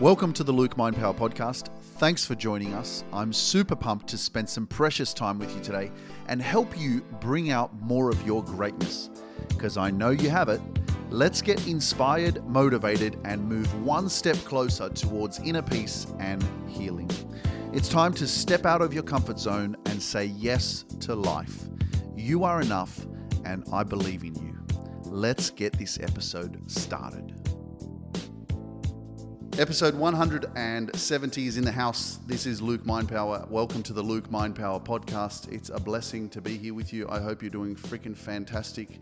Welcome to the Luke Mind Power Podcast. Thanks for joining us. I'm super pumped to spend some precious time with you today and help you bring out more of your greatness. Because I know you have it. Let's get inspired, motivated, and move one step closer towards inner peace and healing. It's time to step out of your comfort zone and say yes to life. You are enough, and I believe in you. Let's get this episode started. Episode 170 is in the house. This is Luke Mindpower. Welcome to the Luke Mindpower podcast. It's a blessing to be here with you. I hope you're doing freaking fantastic.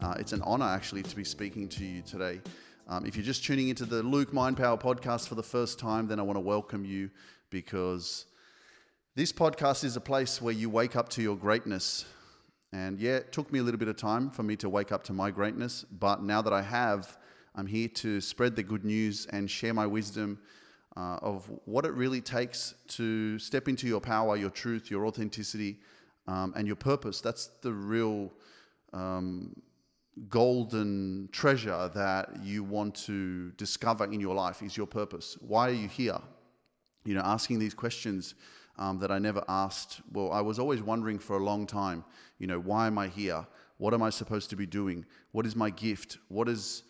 Uh, it's an honor actually to be speaking to you today. Um, if you're just tuning into the Luke Mindpower podcast for the first time, then I want to welcome you because this podcast is a place where you wake up to your greatness. And yeah, it took me a little bit of time for me to wake up to my greatness, but now that I have, I'm here to spread the good news and share my wisdom uh, of what it really takes to step into your power, your truth, your authenticity, um, and your purpose. That's the real um, golden treasure that you want to discover in your life is your purpose. Why are you here? You know, asking these questions um, that I never asked. Well, I was always wondering for a long time, you know, why am I here? What am I supposed to be doing? What is my gift? What is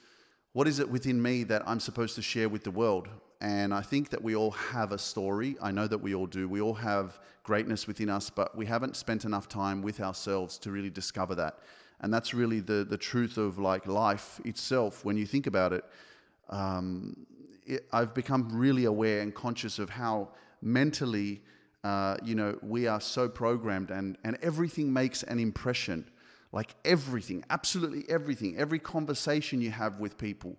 what is it within me that I'm supposed to share with the world? And I think that we all have a story. I know that we all do. We all have greatness within us, but we haven't spent enough time with ourselves to really discover that. And that's really the, the truth of like life itself. When you think about it, um, it I've become really aware and conscious of how mentally, uh, you know, we are so programmed and, and everything makes an impression like everything, absolutely everything, every conversation you have with people.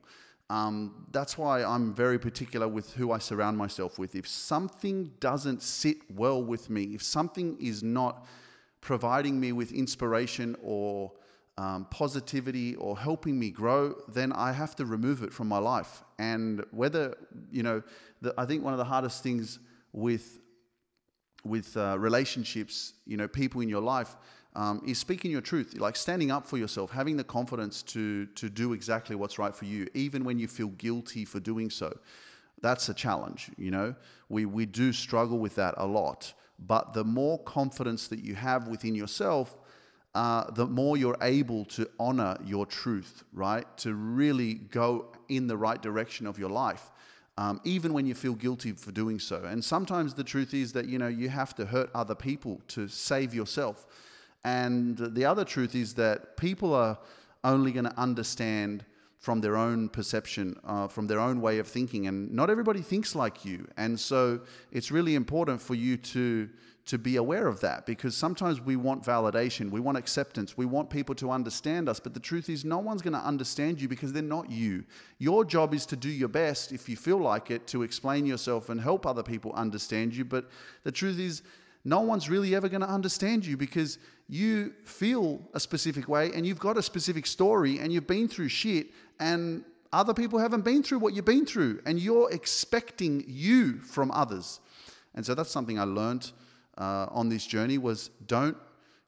Um, that's why I'm very particular with who I surround myself with. If something doesn't sit well with me, if something is not providing me with inspiration or um, positivity or helping me grow, then I have to remove it from my life. And whether, you know, the, I think one of the hardest things with, with uh, relationships, you know, people in your life, um, is speaking your truth, like standing up for yourself, having the confidence to to do exactly what's right for you, even when you feel guilty for doing so. That's a challenge, you know. We we do struggle with that a lot, but the more confidence that you have within yourself, uh, the more you're able to honor your truth, right? To really go in the right direction of your life. Um, even when you feel guilty for doing so. And sometimes the truth is that you know you have to hurt other people to save yourself. And the other truth is that people are only going to understand from their own perception, uh, from their own way of thinking. And not everybody thinks like you. And so it's really important for you to, to be aware of that because sometimes we want validation, we want acceptance, we want people to understand us. But the truth is, no one's going to understand you because they're not you. Your job is to do your best, if you feel like it, to explain yourself and help other people understand you. But the truth is, no one's really ever going to understand you because you feel a specific way and you've got a specific story and you've been through shit and other people haven't been through what you've been through and you're expecting you from others and so that's something i learned uh, on this journey was don't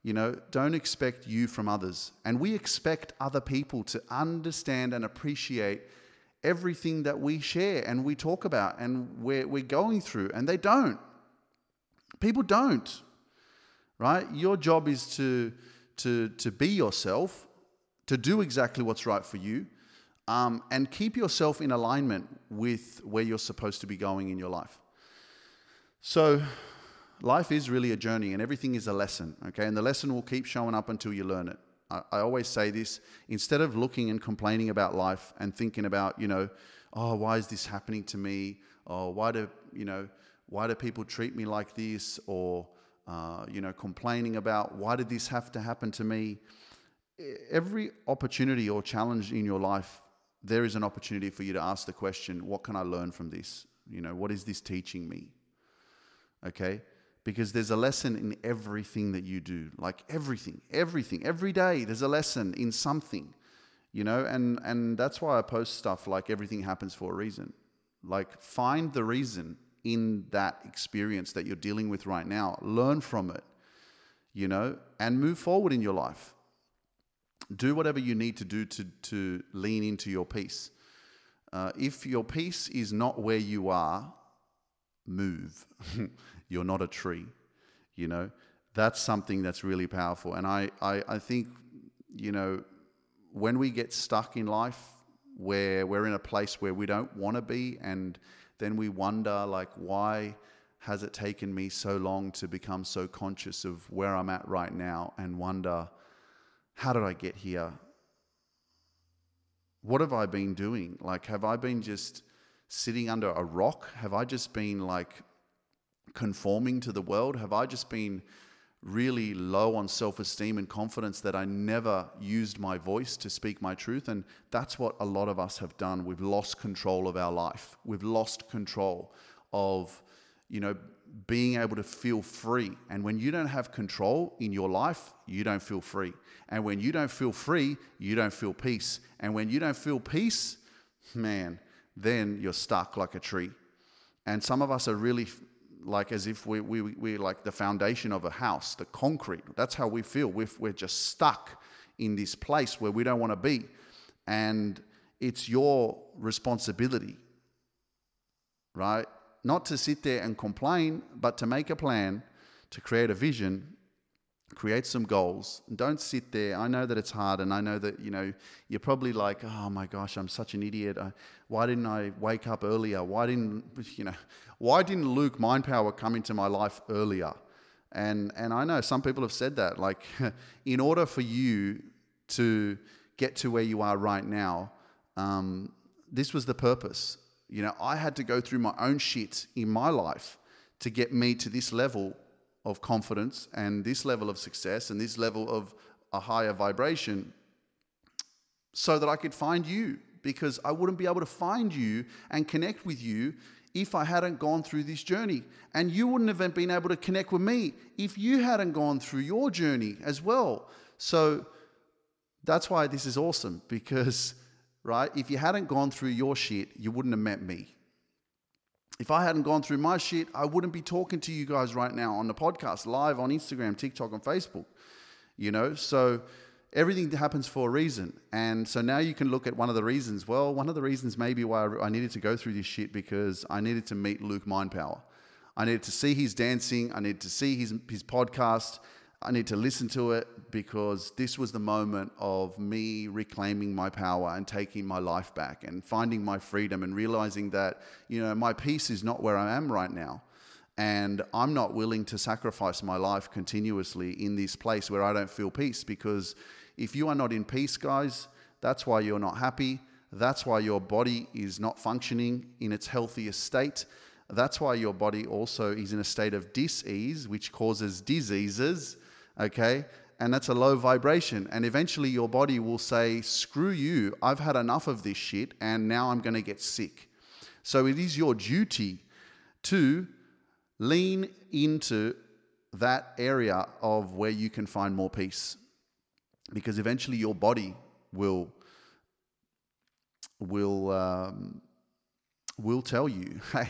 you know don't expect you from others and we expect other people to understand and appreciate everything that we share and we talk about and we're, we're going through and they don't People don't, right? Your job is to, to, to be yourself, to do exactly what's right for you, um, and keep yourself in alignment with where you're supposed to be going in your life. So, life is really a journey, and everything is a lesson, okay? And the lesson will keep showing up until you learn it. I, I always say this instead of looking and complaining about life and thinking about, you know, oh, why is this happening to me? Or why do, you know, why do people treat me like this? Or, uh, you know, complaining about why did this have to happen to me? Every opportunity or challenge in your life, there is an opportunity for you to ask the question, what can I learn from this? You know, what is this teaching me? Okay? Because there's a lesson in everything that you do. Like everything, everything, every day, there's a lesson in something you know and and that's why i post stuff like everything happens for a reason like find the reason in that experience that you're dealing with right now. Learn from it, you know, and move forward in your life. Do whatever you need to do to, to lean into your peace. Uh, if your peace is not where you are, move. You're not a tree. You know, that's something that's really powerful. And I, I, I think, you know, when we get stuck in life where we're in a place where we don't want to be, and then we wonder, like, why has it taken me so long to become so conscious of where I'm at right now and wonder, how did I get here? What have I been doing? Like, have I been just sitting under a rock? Have I just been like conforming to the world? Have I just been really low on self esteem and confidence that I never used my voice to speak my truth. And that's what a lot of us have done. We've lost control of our life, we've lost control of, you know, being able to feel free. And when you don't have control in your life, you don't feel free. And when you don't feel free, you don't feel peace. And when you don't feel peace, man, then you're stuck like a tree. And some of us are really like as if we, we, we're like the foundation of a house, the concrete. That's how we feel. We're, we're just stuck in this place where we don't want to be. And it's your responsibility, right? Not to sit there and complain, but to make a plan, to create a vision, create some goals. Don't sit there. I know that it's hard, and I know that you know you're probably like, "Oh my gosh, I'm such an idiot. I, why didn't I wake up earlier? Why didn't you know? Why didn't Luke Mind Power come into my life earlier?" And and I know some people have said that. Like, in order for you to get to where you are right now, um, this was the purpose. You know, I had to go through my own shit in my life to get me to this level of confidence and this level of success and this level of a higher vibration so that I could find you because I wouldn't be able to find you and connect with you if I hadn't gone through this journey. And you wouldn't have been able to connect with me if you hadn't gone through your journey as well. So that's why this is awesome because, right, if you hadn't gone through your shit, you wouldn't have met me. If I hadn't gone through my shit, I wouldn't be talking to you guys right now on the podcast, live on Instagram, TikTok, and Facebook. You know, so everything happens for a reason. And so now you can look at one of the reasons. Well, one of the reasons maybe why I needed to go through this shit because I needed to meet Luke Mindpower. I needed to see his dancing. I needed to see his, his podcast. I need to listen to it because this was the moment of me reclaiming my power and taking my life back and finding my freedom and realizing that, you know, my peace is not where I am right now. And I'm not willing to sacrifice my life continuously in this place where I don't feel peace because if you are not in peace, guys, that's why you're not happy. That's why your body is not functioning in its healthiest state. That's why your body also is in a state of dis-ease, which causes diseases okay? And that's a low vibration. And eventually your body will say, screw you, I've had enough of this shit, and now I'm to get sick. So it is your duty to lean into that area of where you can find more peace. Because eventually your body will will um, will tell you, hey,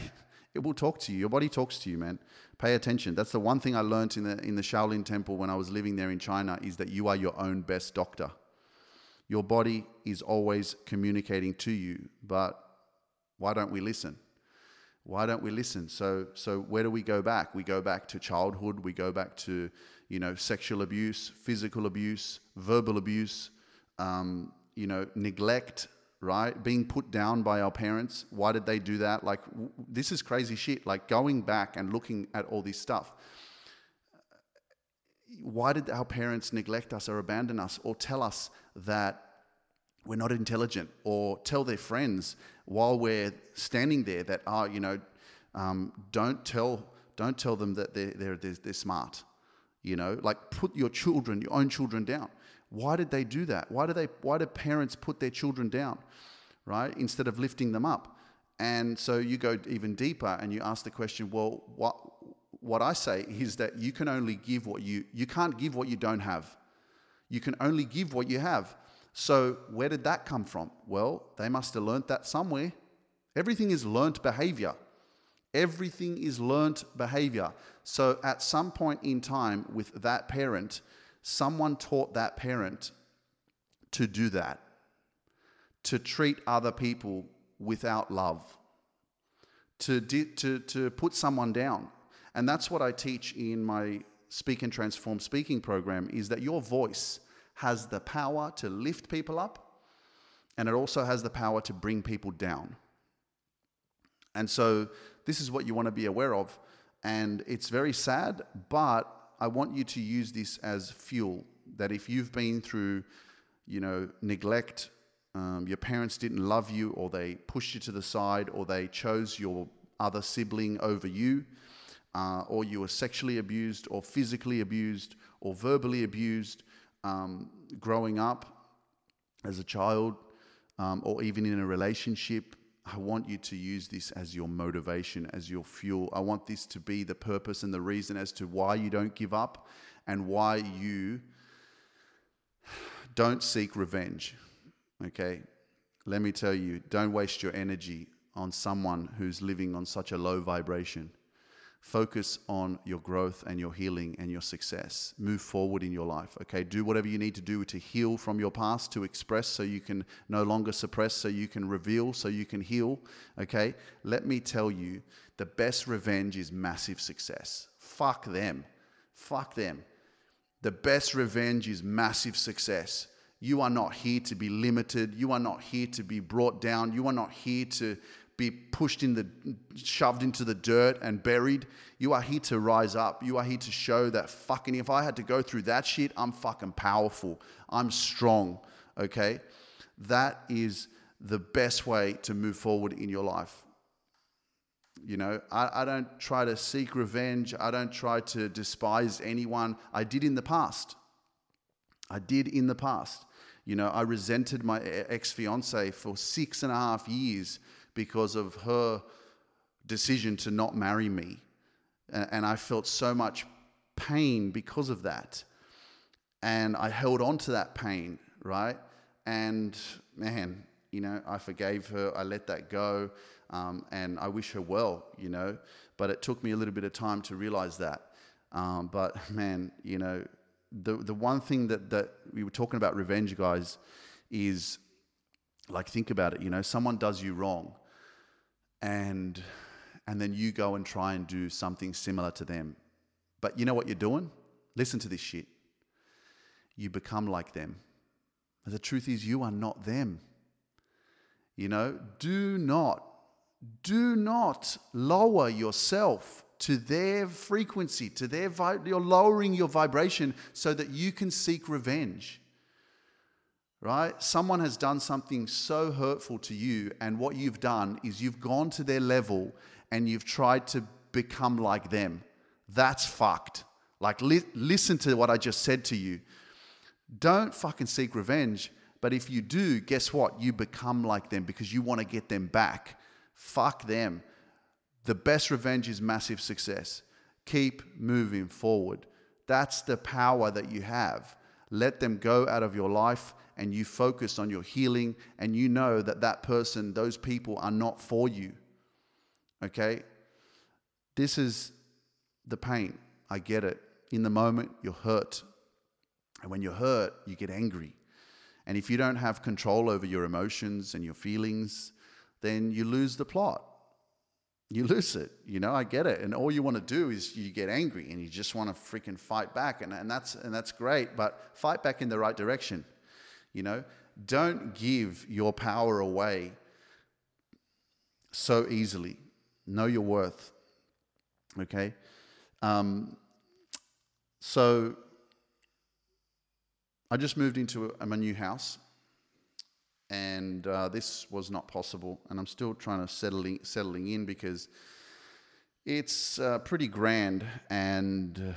it will talk to you. Your body talks to you, man. Pay attention. That's the one thing I learned in the, in the Shaolin Temple when I was living there in China is that you are your own best doctor. Your body is always communicating to you, but why don't we listen? Why don't we listen? So, so where do we go back? We go back to childhood. We go back to, you know, sexual abuse, physical abuse, verbal abuse, um, you know, neglect, right? Being put down by our parents. Why did they do that? Like, w- this is crazy shit. Like, going back and looking at all this stuff. Why did our parents neglect us or abandon us or tell us that we're not intelligent or tell their friends while we're standing there that, oh, you know, um, don't tell don't tell them that they're, they're, they're, they're smart. You know, like put your children, your own children down. Why did they do that? Why do they why do parents put their children down, right? Instead of lifting them up. And so you go even deeper and you ask the question, well, what what I say is that you can only give what you you can't give what you don't have. You can only give what you have. So where did that come from? Well, they must have learnt that somewhere. Everything is learnt behavior. Everything is learnt behavior. So at some point in time with that parent, someone taught that parent to do that, to treat other people without love, to, di- to, to put someone down. And that's what I teach in my Speak and Transform speaking program is that your voice has the power to lift people up and it also has the power to bring people down. And so this is what you want to be aware of. And it's very sad, but I want you to use this as fuel. That if you've been through, you know, neglect, um, your parents didn't love you, or they pushed you to the side, or they chose your other sibling over you, uh, or you were sexually abused, or physically abused, or verbally abused um, growing up as a child, um, or even in a relationship, I want you to use this as your motivation, as your fuel. I want this to be the purpose and the reason as to why you don't give up and why you don't seek revenge. Okay? Let me tell you, don't waste your energy on someone who's living on such a low vibration. Focus on your growth and your healing and your success. Move forward in your life. Okay, do whatever you need to do to heal from your past, to express so you can no longer suppress, so you can reveal, so you can heal. Okay, let me tell you the best revenge is massive success. Fuck them. Fuck them. The best revenge is massive success. You are not here to be limited. You are not here to be brought down. You are not here to be pushed in the shoved into the dirt and buried. You are here to rise up. You are here to show that fucking if I had to go through that shit, I'm fucking powerful. I'm strong. Okay? That is the best way to move forward in your life. You know, I, I don't try to seek revenge. I don't try to despise anyone. I did in the past. I did in the past. You know, I resented my ex fiance for six and a half years because of her decision to not marry me. And I felt so much pain because of that. And I held on to that pain, right? And man, you know, I forgave her, I let that go, um, and I wish her well, you know. But it took me a little bit of time to realize that. Um, but man, you know, the the one thing that that we were talking about revenge, guys, is like think about it. You know, someone does you wrong, and and then you go and try and do something similar to them. But you know what you're doing? Listen to this shit. You become like them. the truth is, you are not them. You know, do not, do not lower yourself to their frequency, to their vi- you're lowering your vibration so that you can seek revenge right? Someone has done something so hurtful to you, and what you've done is you've gone to their level and you've tried to become like them. That's fucked. Like, li- listen to what I just said to you. Don't fucking seek revenge, but if you do, guess what? You become like them because you want to get them back. Fuck them. The best revenge is massive success. Keep moving forward. That's the power that you have. Let them go out of your life and you focus on your healing and you know that that person, those people are not for you. Okay? This is the pain. I get it. In the moment, you're hurt. And when you're hurt, you get angry. And if you don't have control over your emotions and your feelings, then you lose the plot. You lose it. You know, I get it. And all you want to do is you get angry and you just want to freaking fight back. And, and, that's, and that's great, but fight back in the right direction. You know, don't give your power away so easily. Know your worth. Okay? Um, so I just moved into a, a new house, and uh, this was not possible. And I'm still trying to settling settling in because it's uh, pretty grand and. Uh,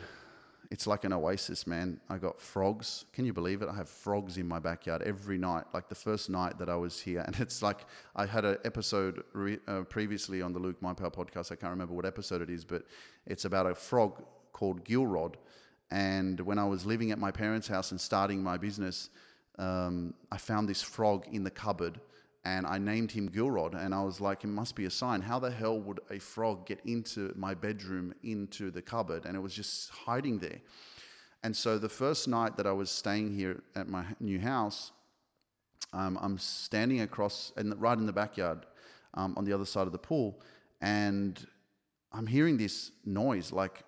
it's like an oasis, man. I got frogs. Can you believe it? I have frogs in my backyard every night. Like the first night that I was here, and it's like I had an episode re- uh, previously on the Luke Mindpower podcast. I can't remember what episode it is, but it's about a frog called Gilrod. And when I was living at my parents' house and starting my business, um, I found this frog in the cupboard and I named him Gilrod. And I was like, it must be a sign. How the hell would a frog get into my bedroom, into the cupboard? And it was just hiding there. And so the first night that I was staying here at my new house, um, I'm standing across, and right in the backyard, um, on the other side of the pool, and I'm hearing this noise like,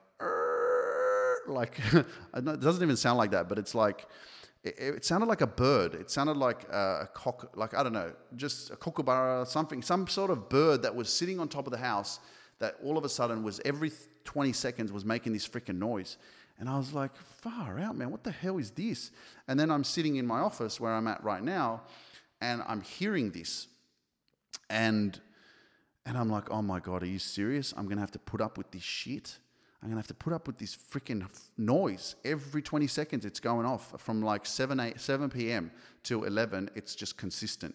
like it doesn't even sound like that, but it's like it, it sounded like a bird. It sounded like a cock, like I don't know, just a kookaburra, or something, some sort of bird that was sitting on top of the house. That all of a sudden was every 20 seconds was making this freaking noise. And I was like, far out, man, what the hell is this? And then I'm sitting in my office where I'm at right now, and I'm hearing this. And and I'm like, oh my God, are you serious? I'm gonna have to put up with this shit. I'm gonna have to put up with this freaking noise every 20 seconds. It's going off from like 7 8, 7 p.m. till 11. It's just consistent,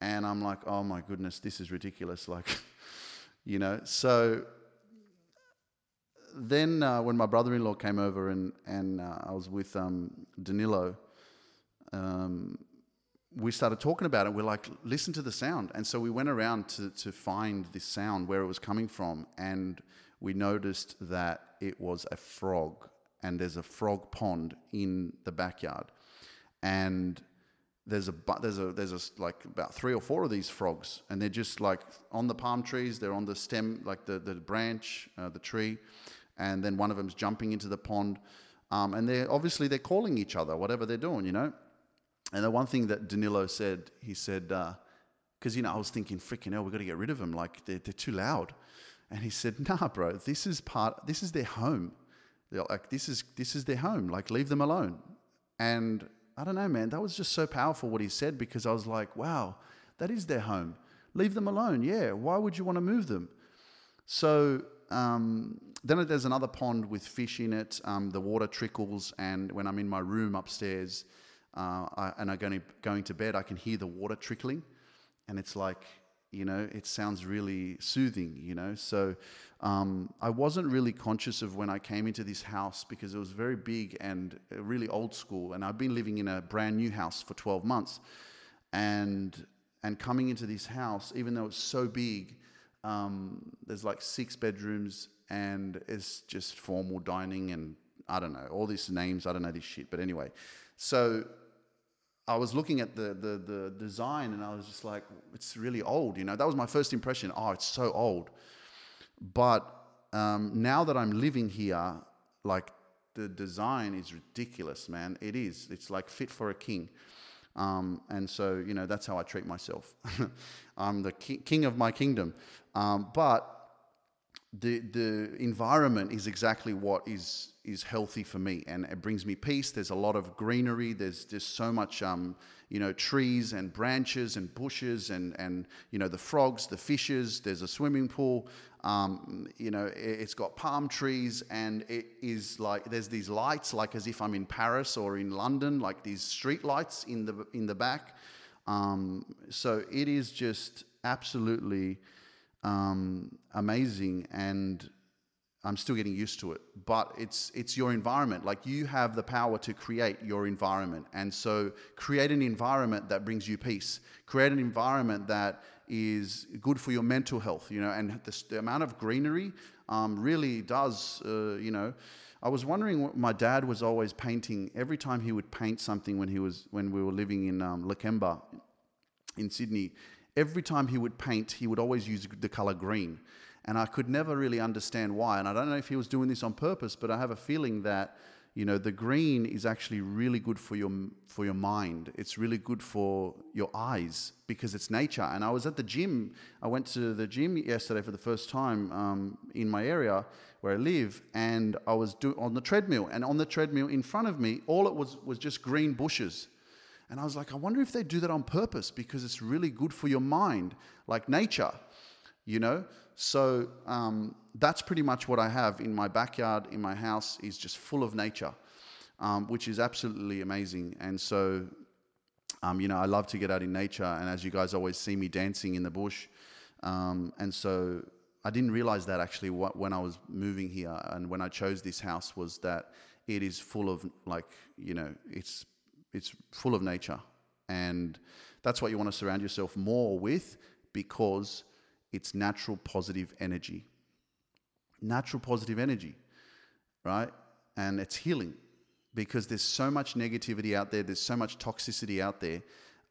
and I'm like, oh my goodness, this is ridiculous. Like, you know. So then uh, when my brother-in-law came over and and uh, I was with um, Danilo. Um, we started talking about it. We're like, listen to the sound. And so we went around to, to find this sound, where it was coming from. And we noticed that it was a frog. And there's a frog pond in the backyard. And there's a there's a there's a like about three or four of these frogs, and they're just like on the palm trees. They're on the stem, like the the branch, uh, the tree, and then one of them's jumping into the pond, um, and they're obviously they're calling each other, whatever they're doing, you know. And the one thing that Danilo said, he said, because, uh, you know, I was thinking, freaking hell, we've got to get rid of them. Like, they're, they're too loud. And he said, nah, bro, this is part, this is their home. They're like, this is, this is their home. Like, leave them alone. And I don't know, man, that was just so powerful what he said because I was like, wow, that is their home. Leave them alone. Yeah. Why would you want to move them? So um, then there's another pond with fish in it. Um, the water trickles. And when I'm in my room upstairs, uh, I, and I'm going to, going to bed, I can hear the water trickling, and it's like, you know, it sounds really soothing, you know. So um, I wasn't really conscious of when I came into this house because it was very big and really old school, and I've been living in a brand new house for 12 months, and and coming into this house, even though it's so big, um, there's like six bedrooms and it's just formal dining and I don't know all these names. I don't know this shit, but anyway, so I was looking at the, the, the design and I was just like, it's really old, you know. That was my first impression. Oh, it's so old. But um, now that I'm living here, like the design is ridiculous, man. It is. It's like fit for a king. Um, and so, you know, that's how I treat myself. I'm the ki- king of my kingdom. Um, but the the environment is exactly what is is healthy for me and it brings me peace. There's a lot of greenery. There's just so much um, you know trees and branches and bushes and and you know the frogs the fishes. There's a swimming pool. Um, you know it, has got palm trees and it is like there's these lights like as if i'm in paris or in london like these street lights in the in the back. Um, so it is just absolutely um, amazing and I'm still getting used to it. But it's it's your environment. Like you have the power to create your environment, and so create an environment that brings you peace. Create an environment that is good for your mental health. You know, and the, the amount of greenery um, really does. Uh, you know, I was wondering. What my dad was always painting. Every time he would paint something when he was when we were living in um, Lakemba, in Sydney, every time he would paint, he would always use the color green. And I could never really understand why. And I don't know if he was doing this on purpose, but I have a feeling that, you know, the green is actually really good for your, for your mind. It's really good for your eyes because it's nature. And I was at the gym. I went to the gym yesterday for the first time um, in my area where I live, and I was do- on the treadmill. And on the treadmill in front of me, all it was was just green bushes. And I was like, I wonder if they do that on purpose because it's really good for your mind, like nature, you know? So um, that's pretty much what I have in my backyard, in my house, is just full of nature, um, which is absolutely amazing. And so, um, you know, I love to get out in nature. And as you guys always see me dancing in the bush. Um, and so I didn't realize that actually when I was moving here and when I chose this house was that it is full of like, you know, it's it's full of nature. And that's what you want to surround yourself more with because it's natural positive energy. Natural positive energy, right? And it's healing because there's so much negativity out there, there's so much toxicity out there.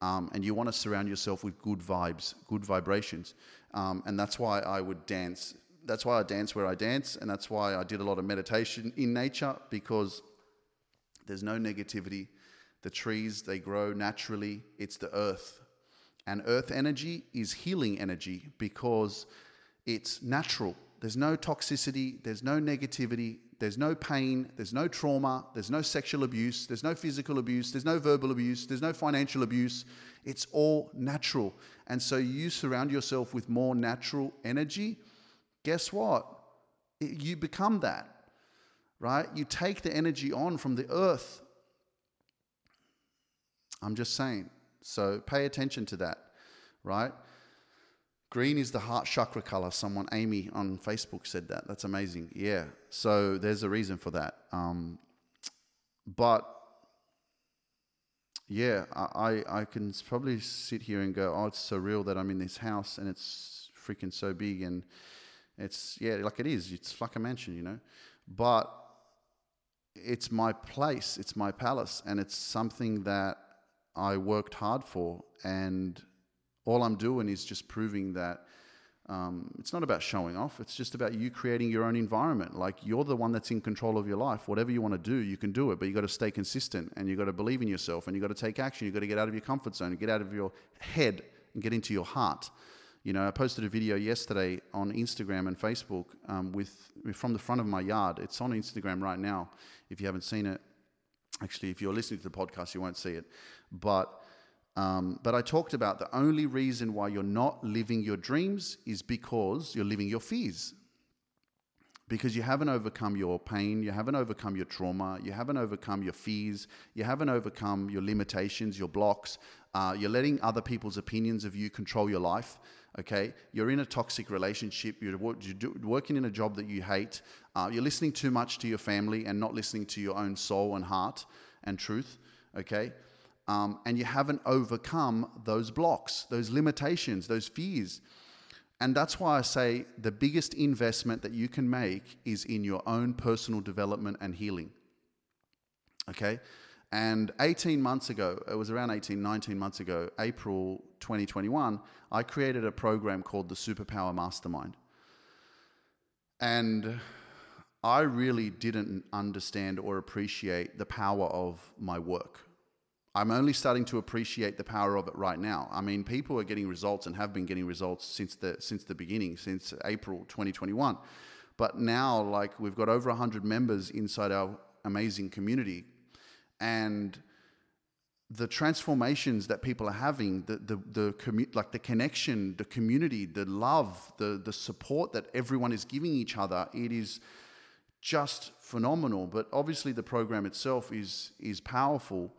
um, and you want to surround yourself with good vibes, good vibrations. Um, and that's why I would dance. That's why I dance where I dance, and that's why I did a lot of meditation in nature because there's no negativity. The trees, they grow naturally. It's the earth. And earth energy is healing energy because it's natural. There's no toxicity, there's no negativity, there's no pain, there's no trauma, there's no sexual abuse, there's no physical abuse, there's no verbal abuse, there's no financial abuse. It's all natural. And so you surround yourself with more natural energy. Guess what? You become that, right? You take the energy on from the earth. I'm just saying. So pay attention to that, right? Green is the heart chakra color. Someone, Amy on Facebook, said that. That's amazing. Yeah. So there's a reason for that. Um, but yeah, I, I can probably sit here and go, oh, it's so real that I'm in this house and it's freaking so big and it's, yeah, like it is. It's like a mansion, you know. But it's my place, it's my palace, and it's something that I worked hard for, and all I'm doing is just proving that um, it's not about showing off. It's just about you creating your own environment. Like you're the one that's in control of your life. Whatever you want to do, you can do it, but you got to stay consistent and you got to believe in yourself and you got to take action. You got to get out of your comfort zone, get out of your head, and get into your heart. You know, I posted a video yesterday on Instagram and Facebook um, with from the front of my yard. It's on Instagram right now. If you haven't seen it, actually, if you're listening to the podcast, you won't see it. But um, but I talked about the only reason why you're not living your dreams is because you're living your fears. Because you haven't overcome your pain, you haven't overcome your trauma, you haven't overcome your fears, you haven't overcome your limitations, your blocks. Uh, you're letting other people's opinions of you control your life. Okay, you're in a toxic relationship. You're, working in a job that you hate. Uh, you're listening too much to your family and not listening to your own soul and heart and truth. Okay, um, and you haven't overcome those blocks, those limitations, those fears. And that's why I say the biggest investment that you can make is in your own personal development and healing. Okay? And 18 months ago, it was around 18, 19 months ago, April 2021, I created a program called the Superpower Mastermind. And I really didn't understand or appreciate the power of my work I'm only starting to appreciate the power of it right now. I mean, people are getting results and have been getting results since the since the beginning, since April 2021. But now, like we've got over 100 members inside our amazing community, and the transformations that people are having, the the, the commu- like the connection, the community, the love, the the support that everyone is giving each other, it is just phenomenal. But obviously, the program itself is is powerful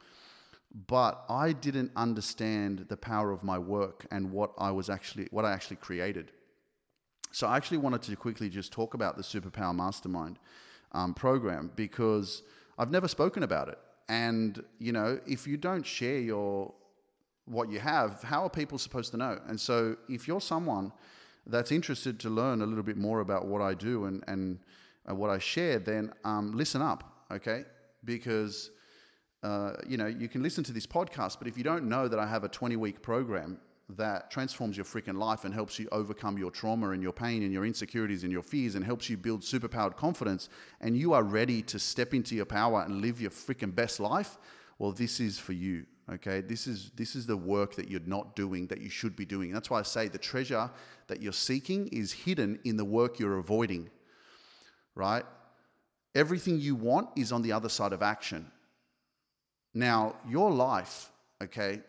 but I didn't understand the power of my work and what I was actually what I actually created. So I actually wanted to quickly just talk about the Superpower Mastermind um, program because I've never spoken about it. And you know, if you don't share your what you have, how are people supposed to know? And so, if you're someone that's interested to learn a little bit more about what I do and and uh, what I share, then um, listen up, okay? Because uh, you know, you can listen to this podcast, but if you don't know that I have a 20 week program that transforms your freaking life and helps you overcome your trauma and your pain and your insecurities and your fears and helps you build superpowered confidence, and you are ready to step into your power and live your freaking best life, well, this is for you. Okay, this is this is the work that you're not doing that you should be doing. That's why I say the treasure that you're seeking is hidden in the work you're avoiding. Right? Everything you want is on the other side of action. Now, your life, okay,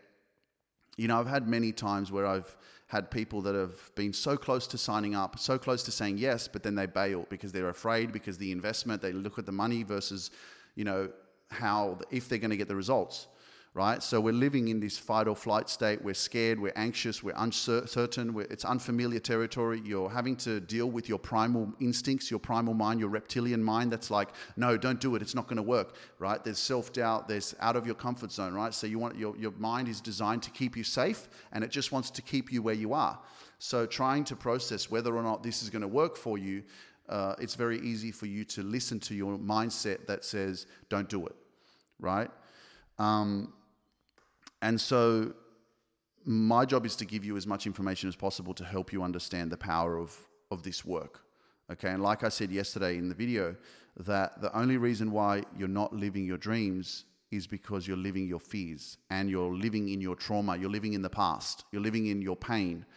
you know, I've had many times where I've had people that have been so close to signing up, so close to saying yes, but then they bail because they're afraid, because the investment, they look at the money versus, you know, how, if they're going to get the results right? So we're living in this fight or flight state. We're scared, we're anxious, we're uncertain, we're, it's unfamiliar territory. You're having to deal with your primal instincts, your primal mind, your reptilian mind that's like, no, don't do it, it's not going to work, right? There's self doubt, there's out of your comfort zone, right? So you want your, your mind is designed to keep you safe and it just wants to keep you where you are. So trying to process whether or not this is going to work for you. Uh, it's very easy for you to listen to your mindset that says, don't do it, right? Um, and so my job is to give you as much information as possible to help you understand the power of, of this work. Okay, and like I said yesterday in the video, that the only reason why you're not living your dreams is because you're living your fears and you're living in your trauma, you're living in the past, you're living in your pain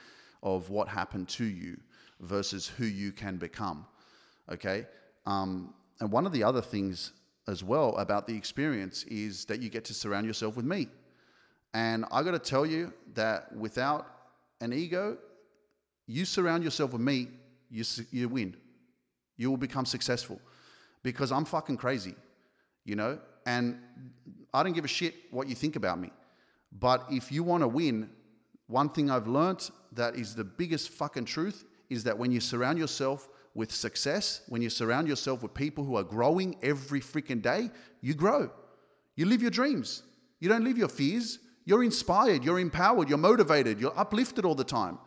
of what happened to you versus who you can become. Okay, um, and one of the other things as well about the experience is that you get to surround yourself with me. And I got to tell you that without an ego, you surround yourself with me, you, you win. You will become successful because I'm fucking crazy, you know? And I don't give a shit what you think about me. But if you want to win, one thing I've learned that is the biggest fucking truth is that when you surround yourself with success, when you surround yourself with people who are growing every freaking day, you grow. You live your dreams. You don't live your fears. You're inspired, you're empowered, you're motivated, you're uplifted all the time.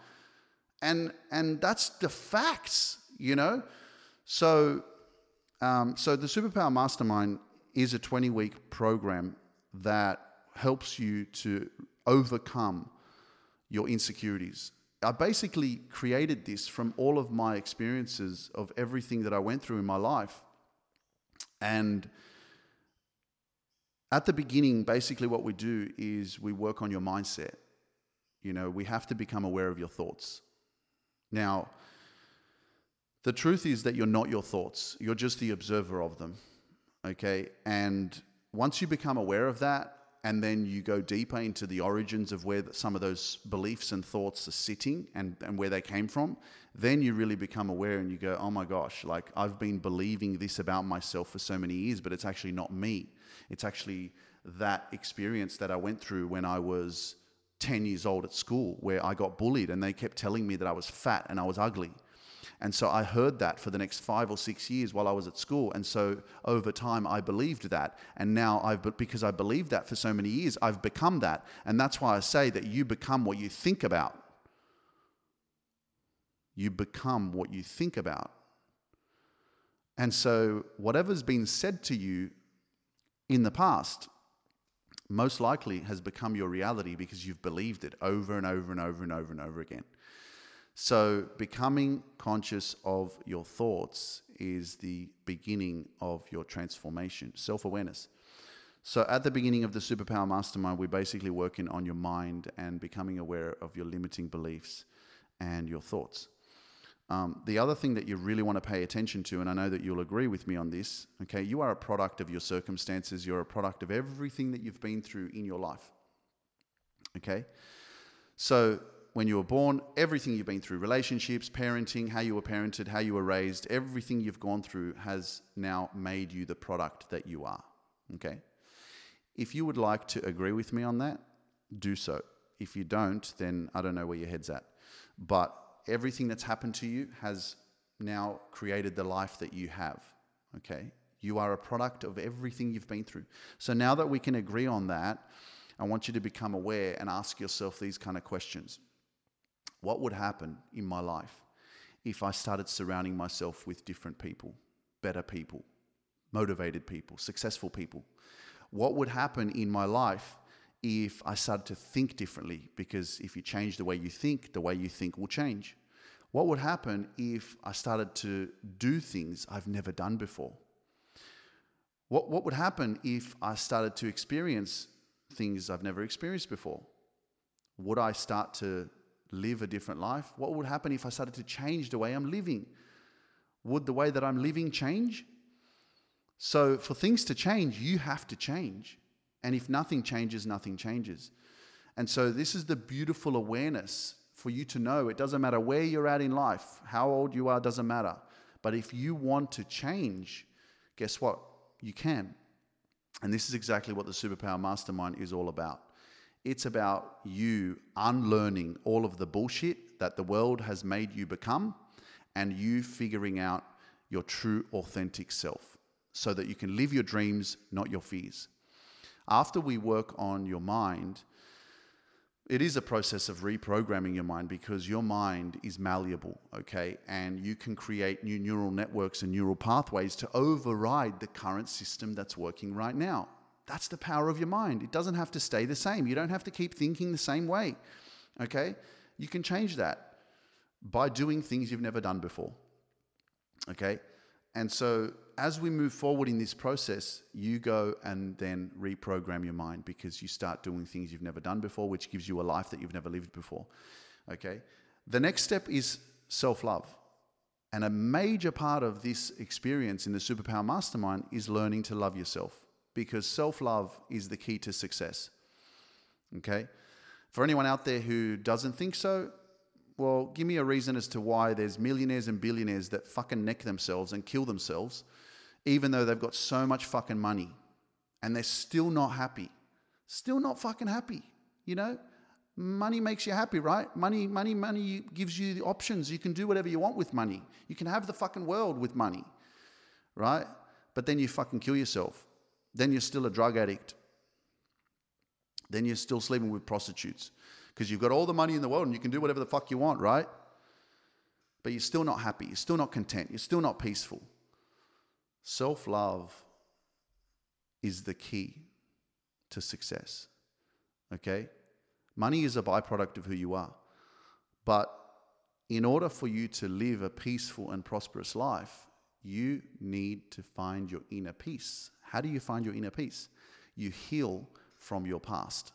And and that's the facts, you know? So um, so the Superpower Mastermind is a 20 week program that helps you to overcome your insecurities. I basically created this from all of my experiences of everything that I went through in my life. And at the beginning, basically, what we do is we work on your mindset. You know, we have to become aware of your thoughts. Now, the truth is that you're not your thoughts, you're just the observer of them. Okay. And once you become aware of that, and then you go deeper into the origins of where some of those beliefs and thoughts are sitting and, and where they came from, then you really become aware and you go, oh my gosh, like I've been believing this about myself for so many years, but it's actually not me. It's actually that experience that I went through when I was 10 years old at school, where I got bullied and they kept telling me that I was fat and I was ugly. And so I heard that for the next five or six years while I was at school. And so over time, I believed that. And now I've, because I believed that for so many years, I've become that. And that's why I say that you become what you think about. You become what you think about. And so whatever's been said to you in the past, most likely has become your reality because you've believed it over and over and over and over and over again. So, becoming conscious of your thoughts is the beginning of your transformation, self awareness. So, at the beginning of the Superpower Mastermind, we're basically working on your mind and becoming aware of your limiting beliefs and your thoughts. Um, the other thing that you really want to pay attention to, and I know that you'll agree with me on this, okay, you are a product of your circumstances, you're a product of everything that you've been through in your life. Okay? So, when you were born, everything you've been through relationships, parenting, how you were parented, how you were raised everything you've gone through has now made you the product that you are. Okay? If you would like to agree with me on that, do so. If you don't, then I don't know where your head's at. But everything that's happened to you has now created the life that you have. Okay? You are a product of everything you've been through. So now that we can agree on that, I want you to become aware and ask yourself these kind of questions. What would happen in my life if I started surrounding myself with different people, better people, motivated people, successful people? What would happen in my life if I started to think differently? Because if you change the way you think, the way you think will change. What would happen if I started to do things I've never done before? What, what would happen if I started to experience things I've never experienced before? Would I start to live a different life? What would happen if I started to change the way I'm living? Would the way that I'm living change? So, for things to change, you have to change. And if nothing changes, nothing changes. And so, this is the beautiful awareness for you to know it doesn't matter where you're at in life, how old you are, doesn't matter. But if you want to change, guess what? You can. And this is exactly what the Superpower Mastermind is all about. It's about you unlearning all of the bullshit that the world has made you become and you figuring out your true, authentic self so that you can live your dreams, not your fears. After we work on your mind, it is a process of reprogramming your mind because your mind is malleable, okay? And you can create new neural networks and neural pathways to override the current system that's working right now. That's the power of your mind. It doesn't have to stay the same. You don't have to keep thinking the same way. Okay? You can change that by doing things you've never done before. Okay? And so as we move forward in this process, you go and then reprogram your mind because you start doing things you've never done before, which gives you a life that you've never lived before. Okay? The next step is self love. And a major part of this experience in the Superpower Mastermind is learning to love yourself because self love is the key to success. Okay? For anyone out there who doesn't think so, well, give me a reason as to why there's millionaires and billionaires that fucking neck themselves and kill themselves, even though they've got so much fucking money and they're still not happy. Still not fucking happy, you know? Money makes you happy, right? Money, money, money gives you the options. You can do whatever you want with money. You can have the fucking world with money, right? But then you fucking kill yourself. Then you're still a drug addict. Then you're still sleeping with prostitutes because you've got all the money in the world and you can do whatever the fuck you want, right? But you're still not happy. You're still not content. You're still not peaceful. Self love is the key to success. Okay? Money is a byproduct of who you are. But in order for you to live a peaceful and prosperous life, you need to find your inner peace. How do you find your inner peace? You heal from your past.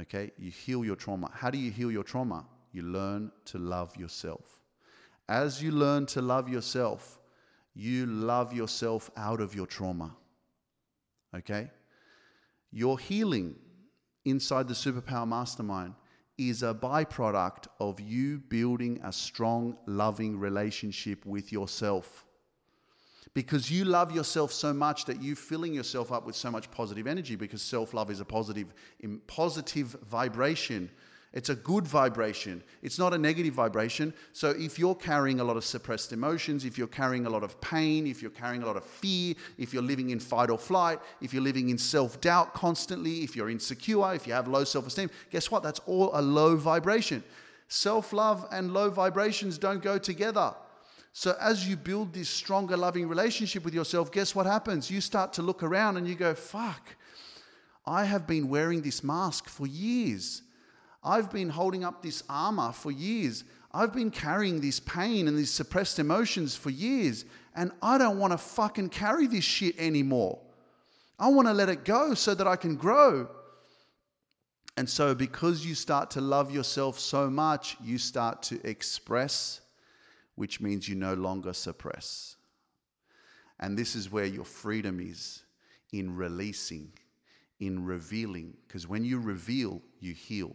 Okay? You heal your trauma. How do you heal your trauma? You learn to love yourself. As you learn to love yourself, you love yourself out of your trauma. Okay? Your healing inside the Superpower Mastermind is a byproduct of you building a strong, loving relationship with yourself. Because you love yourself so much that you're filling yourself up with so much positive energy because self-love is a positive positive vibration it's a good vibration. It's not a negative vibration. So if you're carrying a lot of suppressed emotions, if you're carrying a lot of pain, if you're carrying a lot of fear, if you're living in fight or flight, if you're living in self doubt constantly, if you're insecure, if you have low self esteem, guess what? That's all a low vibration. Self love and low vibrations don't go together. So, as you build this stronger, loving relationship with yourself, guess what happens? You start to look around and you go, fuck, I have been wearing this mask for years. I've been holding up this armor for years. I've been carrying this pain and these suppressed emotions for years, and I don't want to fucking carry this shit anymore. I want to let it go so that I can grow. And so, because you start to love yourself so much, you start to express, which means you no longer suppress. And this is where your freedom is in releasing, in revealing. Because when you reveal, you heal.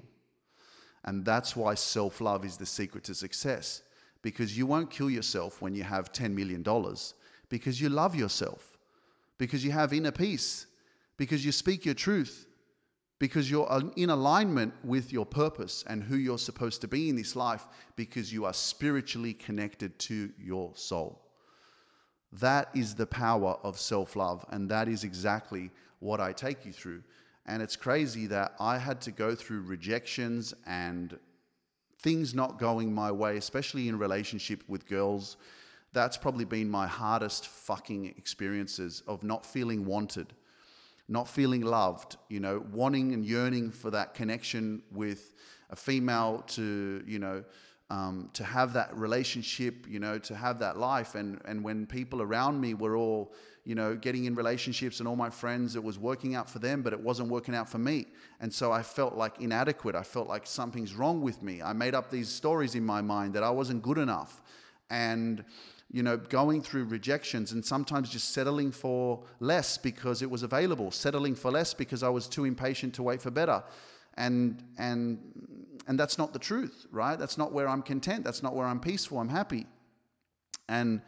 And that's why self love is the secret to success. Because you won't kill yourself when you have $10 million, because you love yourself, because you have inner peace, because you speak your truth, because you're in alignment with your purpose and who you're supposed to be in this life, because you are spiritually connected to your soul. That is the power of self love, and that is exactly what I take you through. And it's crazy that I had to go through rejections and things not going my way, especially in relationship with girls. That's probably been my hardest fucking experiences of not feeling wanted, not feeling loved, you know, wanting and yearning for that connection with a female to, you know, um, to have that relationship, you know, to have that life. And, and when people around me were all, you know, getting in relationships and all my friends, it was working out for them, but it wasn't working out for me. And so I felt like inadequate. I felt like something's wrong with me. I made up these stories in my mind that I wasn't good enough. And, you know, going through rejections and sometimes just settling for less because it was available, settling for less because I was too impatient to wait for better. And, and, and that's not the truth, right? That's not where I'm content. That's not where I'm peaceful. I'm happy. And,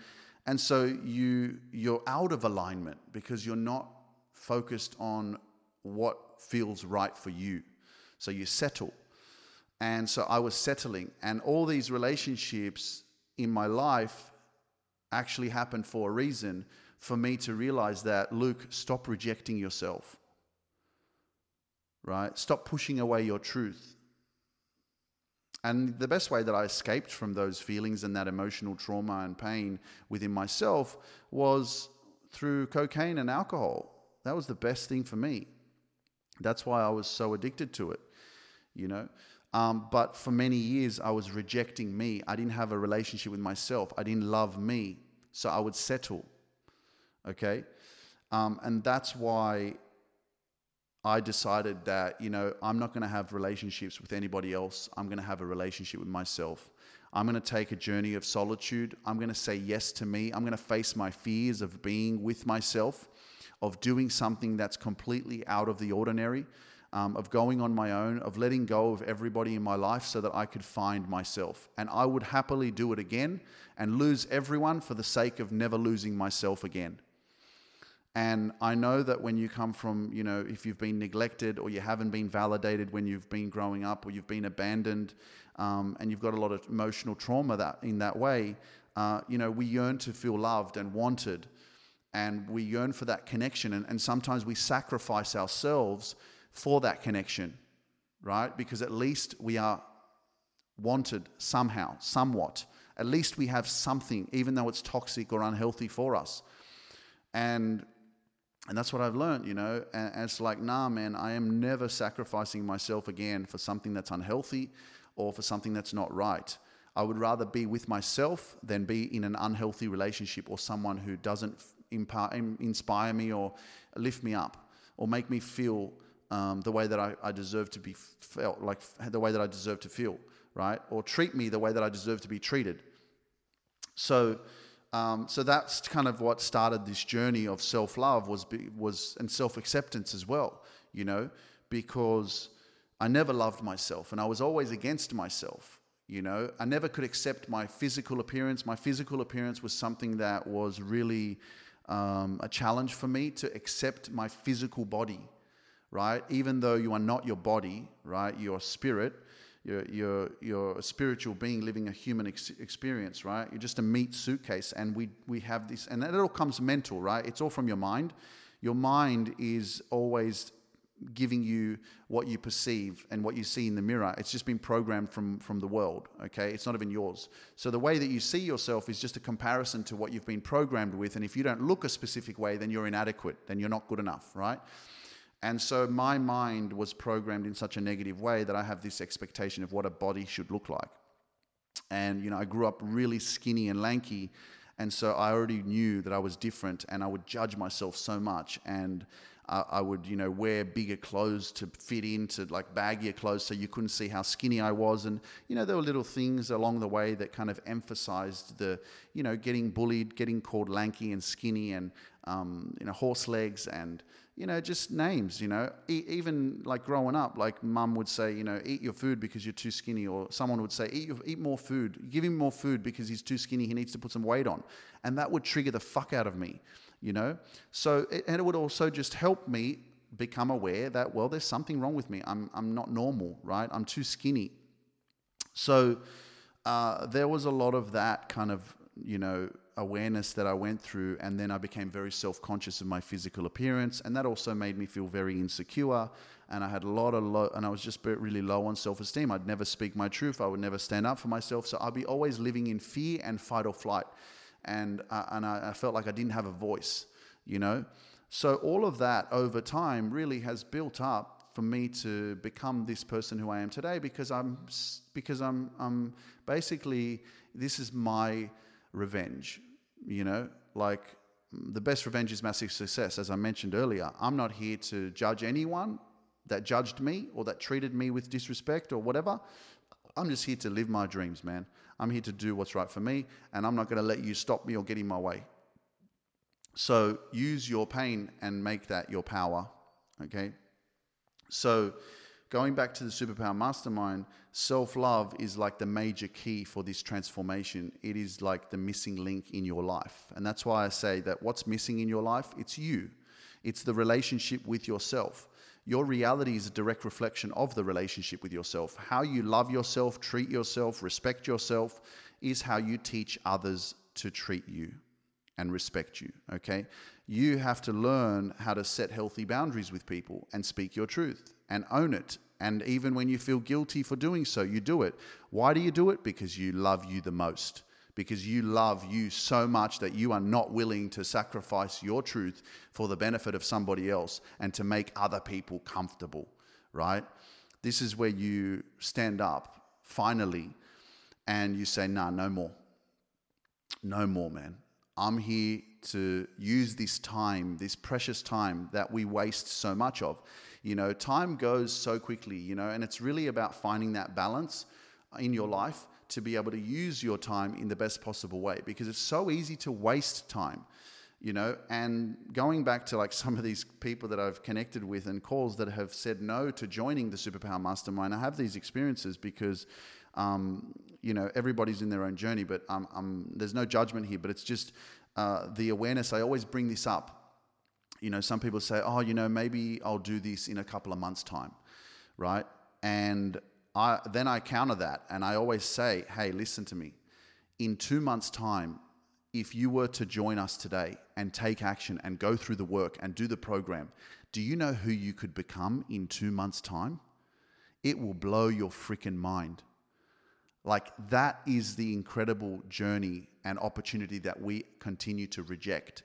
and so you, you're out of alignment because you're not focused on what feels right for you. So you settle. And so I was settling. And all these relationships in my life actually happened for a reason for me to realize that, Luke, stop rejecting yourself. Right? Stop pushing away your truth. And the best way that I escaped from those feelings and that emotional trauma and pain within myself was through cocaine and alcohol. That was the best thing for me. That's why I was so addicted to it, you know. Um, but for many years, I was rejecting me. I didn't have a relationship with myself. I didn't love me. So I would settle. Okay? Um, and that's why I decided that, you know, I'm not going to have relationships with anybody else. I'm going to have a relationship with myself. I'm going to take a journey of solitude. I'm going to say yes to me. I'm going to face my fears of being with myself, of doing something that's completely out of the ordinary, um, of going on my own, of letting go of everybody in my life so that I could find myself. And I would happily do it again and lose everyone for the sake of never losing myself again. And I know that when you come from, you know, if you've been neglected or you haven't been validated when you've been growing up or you've been abandoned um, and you've got a lot of emotional trauma that in that way, uh, you know, we yearn to feel loved and wanted and we yearn for that connection. And, and sometimes we sacrifice ourselves for that connection, right? Because at least we are wanted somehow, somewhat. At least we have something, even though it's toxic or unhealthy for us. And and that's what I've learned, you know. And, it's like, nah, man, I am never sacrificing myself again for something that's unhealthy or for something that's not right. I would rather be with myself than be in an unhealthy relationship or someone who doesn't inspire me or lift me up or make me feel um, the way that I, I, deserve to be felt, like the way that I deserve to feel, right? Or treat me the way that I deserve to be treated. So, um, so that's kind of what started this journey of self love was was and self acceptance as well. You know, because I never loved myself and I was always against myself. You know, I never could accept my physical appearance. My physical appearance was something that was really um, a challenge for me to accept my physical body, right? Even though you are not your body, right? Your spirit you're, you're, you're a spiritual being living a human ex- experience, right? You're just a meat suitcase. And we, we have this, and it all comes mental, right? It's all from your mind. Your mind is always giving you what you perceive and what you see in the mirror. It's just been programmed from, from the world, okay? It's not even yours. So the way that you see yourself is just a comparison to what you've been programmed with. And if you don't look a specific way, then you're inadequate, then you're not good enough, right? And so my mind was programmed in such a negative way that I have this expectation of what a body should look like. And, you know, I grew up really skinny and lanky. And so I already knew that I was different and I would judge myself so much. And uh, I would, you know, wear bigger clothes to fit into like baggier clothes so you couldn't see how skinny I was. And, you know, there were little things along the way that kind of emphasized the, you know, getting bullied, getting called lanky and skinny and, um, you know, horse legs and, you know, just names, you know, e- even like growing up, like mum would say, you know, eat your food because you're too skinny, or someone would say, eat, your, eat more food, give him more food because he's too skinny, he needs to put some weight on. And that would trigger the fuck out of me, you know? So, it, and it would also just help me become aware that, well, there's something wrong with me. I'm, I'm not normal, right? I'm too skinny. So, uh, there was a lot of that kind of, you know, awareness that I went through, and then I became very self conscious of my physical appearance, and that also made me feel very insecure. And I had a lot of low, and I was just really low on self esteem. I'd never speak my truth. I would never stand up for myself. So I'd be always living in fear and fight or flight, and uh, and I, I felt like I didn't have a voice, you know. So all of that over time really has built up for me to become this person who I am today because I'm because I'm I'm basically this is my revenge. You know, like the best revenge is massive success. As I mentioned earlier, I'm not here to judge anyone that judged me or that treated me with disrespect or whatever. I'm just here to live my dreams, man. I'm here to do what's right for me, and I'm not going to let you stop me or get in my way. So use your pain and make that your power, okay? So going back to the superpower mastermind, self love is like the major key for this transformation. It is like the missing link in your life. And that's why I say that what's missing in your life, it's you, it's the relationship with yourself. Your reality is a direct reflection of the relationship with yourself. How you love yourself, treat yourself, respect yourself is how you teach others to treat you and respect you. Okay? You have to learn how to set healthy boundaries with people and speak your truth and own it. And even when you feel guilty for doing so, you do it. Why do you do it? Because you love you the most. Because you love you so much that you are not willing to sacrifice your truth for the benefit of somebody else and to make other people comfortable, right? This is where you stand up finally and you say, nah, no more. No more, man. I'm here to use this time, this precious time that we waste so much of. You know, time goes so quickly, you know, and it's really about finding that balance in your life to be able to use your time in the best possible way because it's so easy to waste time you know and going back to like some of these people that i've connected with and calls that have said no to joining the superpower mastermind i have these experiences because um, you know everybody's in their own journey but um, um, there's no judgment here but it's just uh, the awareness i always bring this up you know some people say oh you know maybe i'll do this in a couple of months time right and I, then i counter that and i always say hey listen to me in two months time if you were to join us today and take action and go through the work and do the program, do you know who you could become in two months' time? It will blow your freaking mind. Like, that is the incredible journey and opportunity that we continue to reject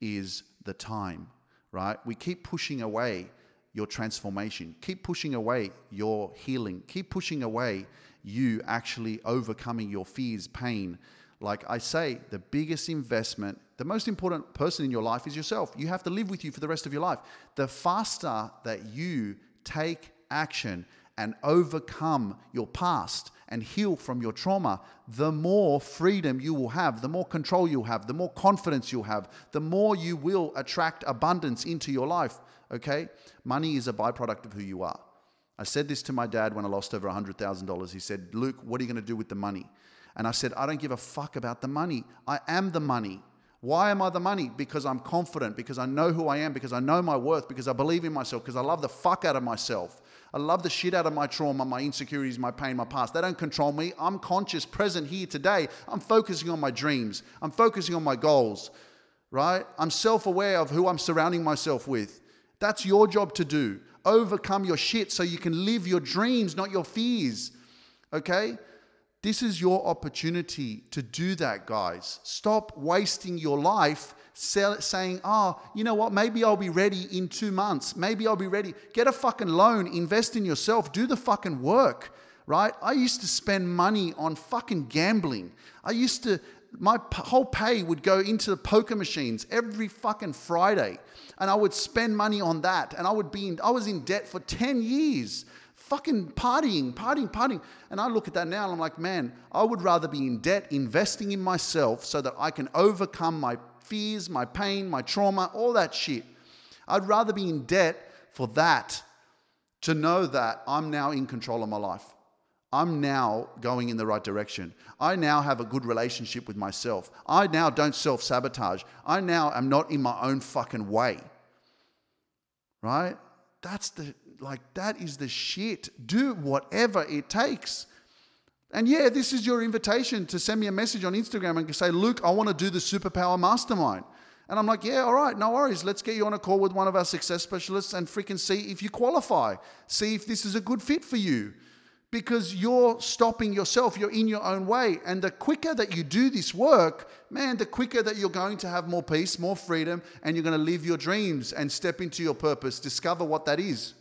is the time, right? We keep pushing away your transformation, keep pushing away your healing, keep pushing away you actually overcoming your fears, pain, like I say, the biggest investment, the most important person in your life is yourself. You have to live with you for the rest of your life. The faster that you take action and overcome your past and heal from your trauma, the more freedom you will have, the more control you'll have, the more confidence you'll have, the more you will attract abundance into your life. Okay? Money is a byproduct of who you are. I said this to my dad when I lost over $100,000. He said, Luke, what are you going to do with the money? And I said, I don't give a fuck about the money. I am the money. Why am I the money? Because I'm confident, because I know who I am, because I know my worth, because I believe in myself, because I love the fuck out of myself. I love the shit out of my trauma, my insecurities, my pain, my past. They don't control me. I'm conscious, present here today. I'm focusing on my dreams. I'm focusing on my goals, right? I'm self aware of who I'm surrounding myself with. That's your job to do. Overcome your shit so you can live your dreams, not your fears, okay? This is your opportunity to do that, guys. Stop wasting your life saying, oh, you know what, maybe I'll be ready in two months. Maybe I'll be ready. Get a fucking loan, invest in yourself, do the fucking work, right? I used to spend money on fucking gambling. I used to, my whole pay would go into the poker machines every fucking Friday. And I would spend money on that. And I would be in, I was in debt for 10 years fucking partying, partying, partying. And I look at that now and I'm like, man, I would rather be in debt investing in myself so that I can overcome my fears, my pain, my trauma, all that shit. I'd rather be in debt for that to know that I'm now in control of my life. I'm now going in the right direction. I now have a good relationship with myself. I now don't self sabotage. I now am not in my own fucking way. Right? That's the like that is the shit. Do whatever it takes. And yeah, this is your invitation to send me a message on Instagram and say, Luke, I want to do the superpower mastermind. And I'm like, yeah, all right, no worries. Let's get you on a call with one of our success specialists and freaking see if you qualify. See if this is a good fit for you. Because you're stopping yourself, you're in your own way. And the quicker that you do this work, man, the quicker that you're going to have more peace, more freedom, and you're going to live your dreams and step into your purpose, discover what that is.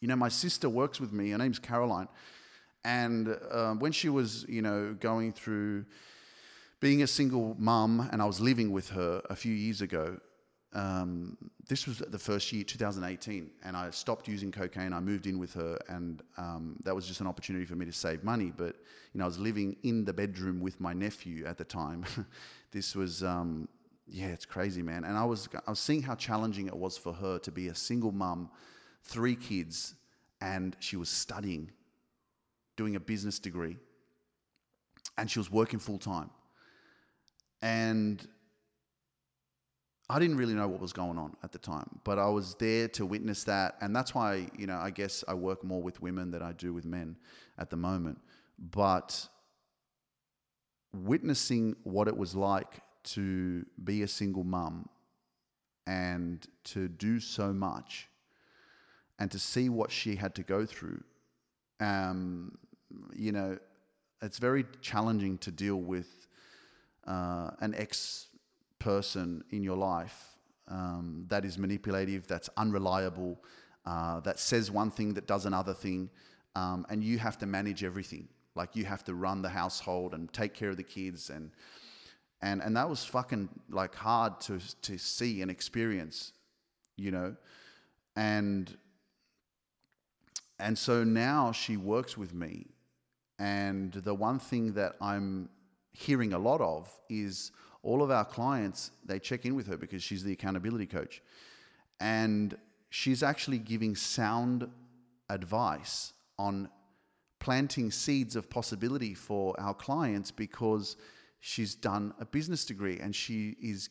You know, my sister works with me. Her name's Caroline. And uh, when she was, you know, going through being a single mum, and I was living with her a few years ago, um, this was the first year, 2018, and I stopped using cocaine. I moved in with her, and um, that was just an opportunity for me to save money. But you know, I was living in the bedroom with my nephew at the time. this was, um, yeah, it's crazy, man. And I was, I was seeing how challenging it was for her to be a single mum three kids, and she was studying, doing a business degree, and she was working full time. And I didn't really know what was going on at the time, but I was there to witness that. And that's why, you know, I guess I work more with women than I do with men at the moment. But witnessing what it was like to be a single mum and to do so much and to see what she had to go through, um, you know, it's very challenging to deal with uh, an ex person in your life um, that is manipulative, that's unreliable, uh, that says one thing that does another thing, um, and you have to manage everything. Like you have to run the household and take care of the kids, and and and that was fucking like hard to to see and experience, you know, and and so now she works with me, and the one thing that I'm hearing a lot of is all of our clients they check in with her because she's the accountability coach. And she's actually giving sound advice on planting seeds of possibility for our clients because she's done a business degree and she is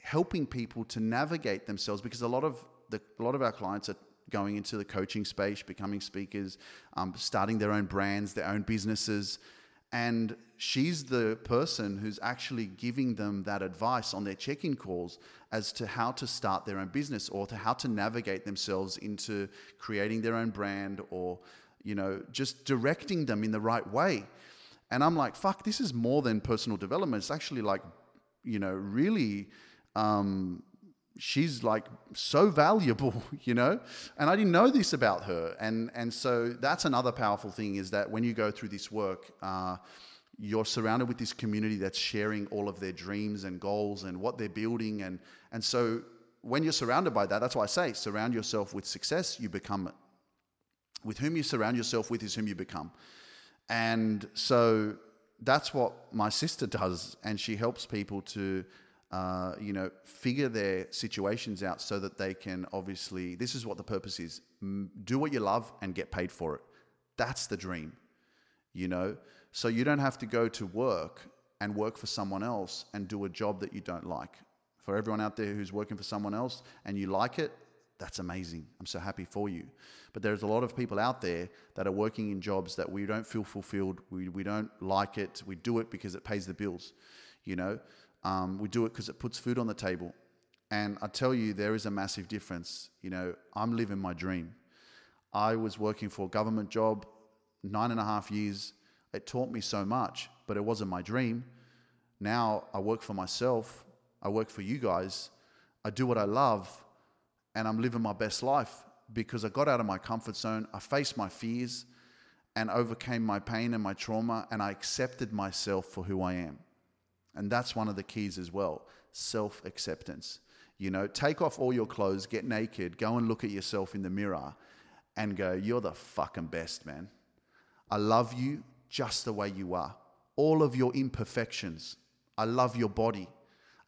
helping people to navigate themselves because a lot of the a lot of our clients are going into the coaching space, becoming speakers, um, starting their own brands, their own businesses, and she's the person who's actually giving them that advice on their check in calls as to how to start their own business or to how to navigate themselves into creating their own brand or, you know, just directing them in the right way. And I'm like, fuck, this is more than personal development. It's actually like, you know, really. Um, she's like so valuable, you know? And I didn't know this about her. And, and so that's another powerful thing is that when you go through this work, uh, you're surrounded with this community that's sharing all of their dreams and goals and what they're building. And, and so when you're surrounded by that, that's why I say surround yourself with success, you become it. With whom you surround yourself with is whom you become. And so that's what my sister does. And she helps people to uh, you know, figure their situations out so that they can obviously, this is what the purpose is do what you love and get paid for it. That's the dream, you know? So you don't have to go to work and work for someone else and do a job that you don't like. For everyone out there who's working for someone else and you like it, that's amazing. I'm so happy for you. But there's a lot of people out there that are working in jobs that we don't feel fulfilled. We, we don't like it. We do it because it pays the bills, you know? Um, we do it because it puts food on the table. And I tell you, there is a massive difference. You know, I'm living my dream. I was working for a government job nine and a half years. It taught me so much, but it wasn't my dream. Now I work for myself. I work for you guys. I do what I love, and I'm living my best life because I got out of my comfort zone. I faced my fears and overcame my pain and my trauma, and I accepted myself for who I am. And that's one of the keys as well self acceptance. You know, take off all your clothes, get naked, go and look at yourself in the mirror and go, You're the fucking best, man. I love you just the way you are. All of your imperfections. I love your body.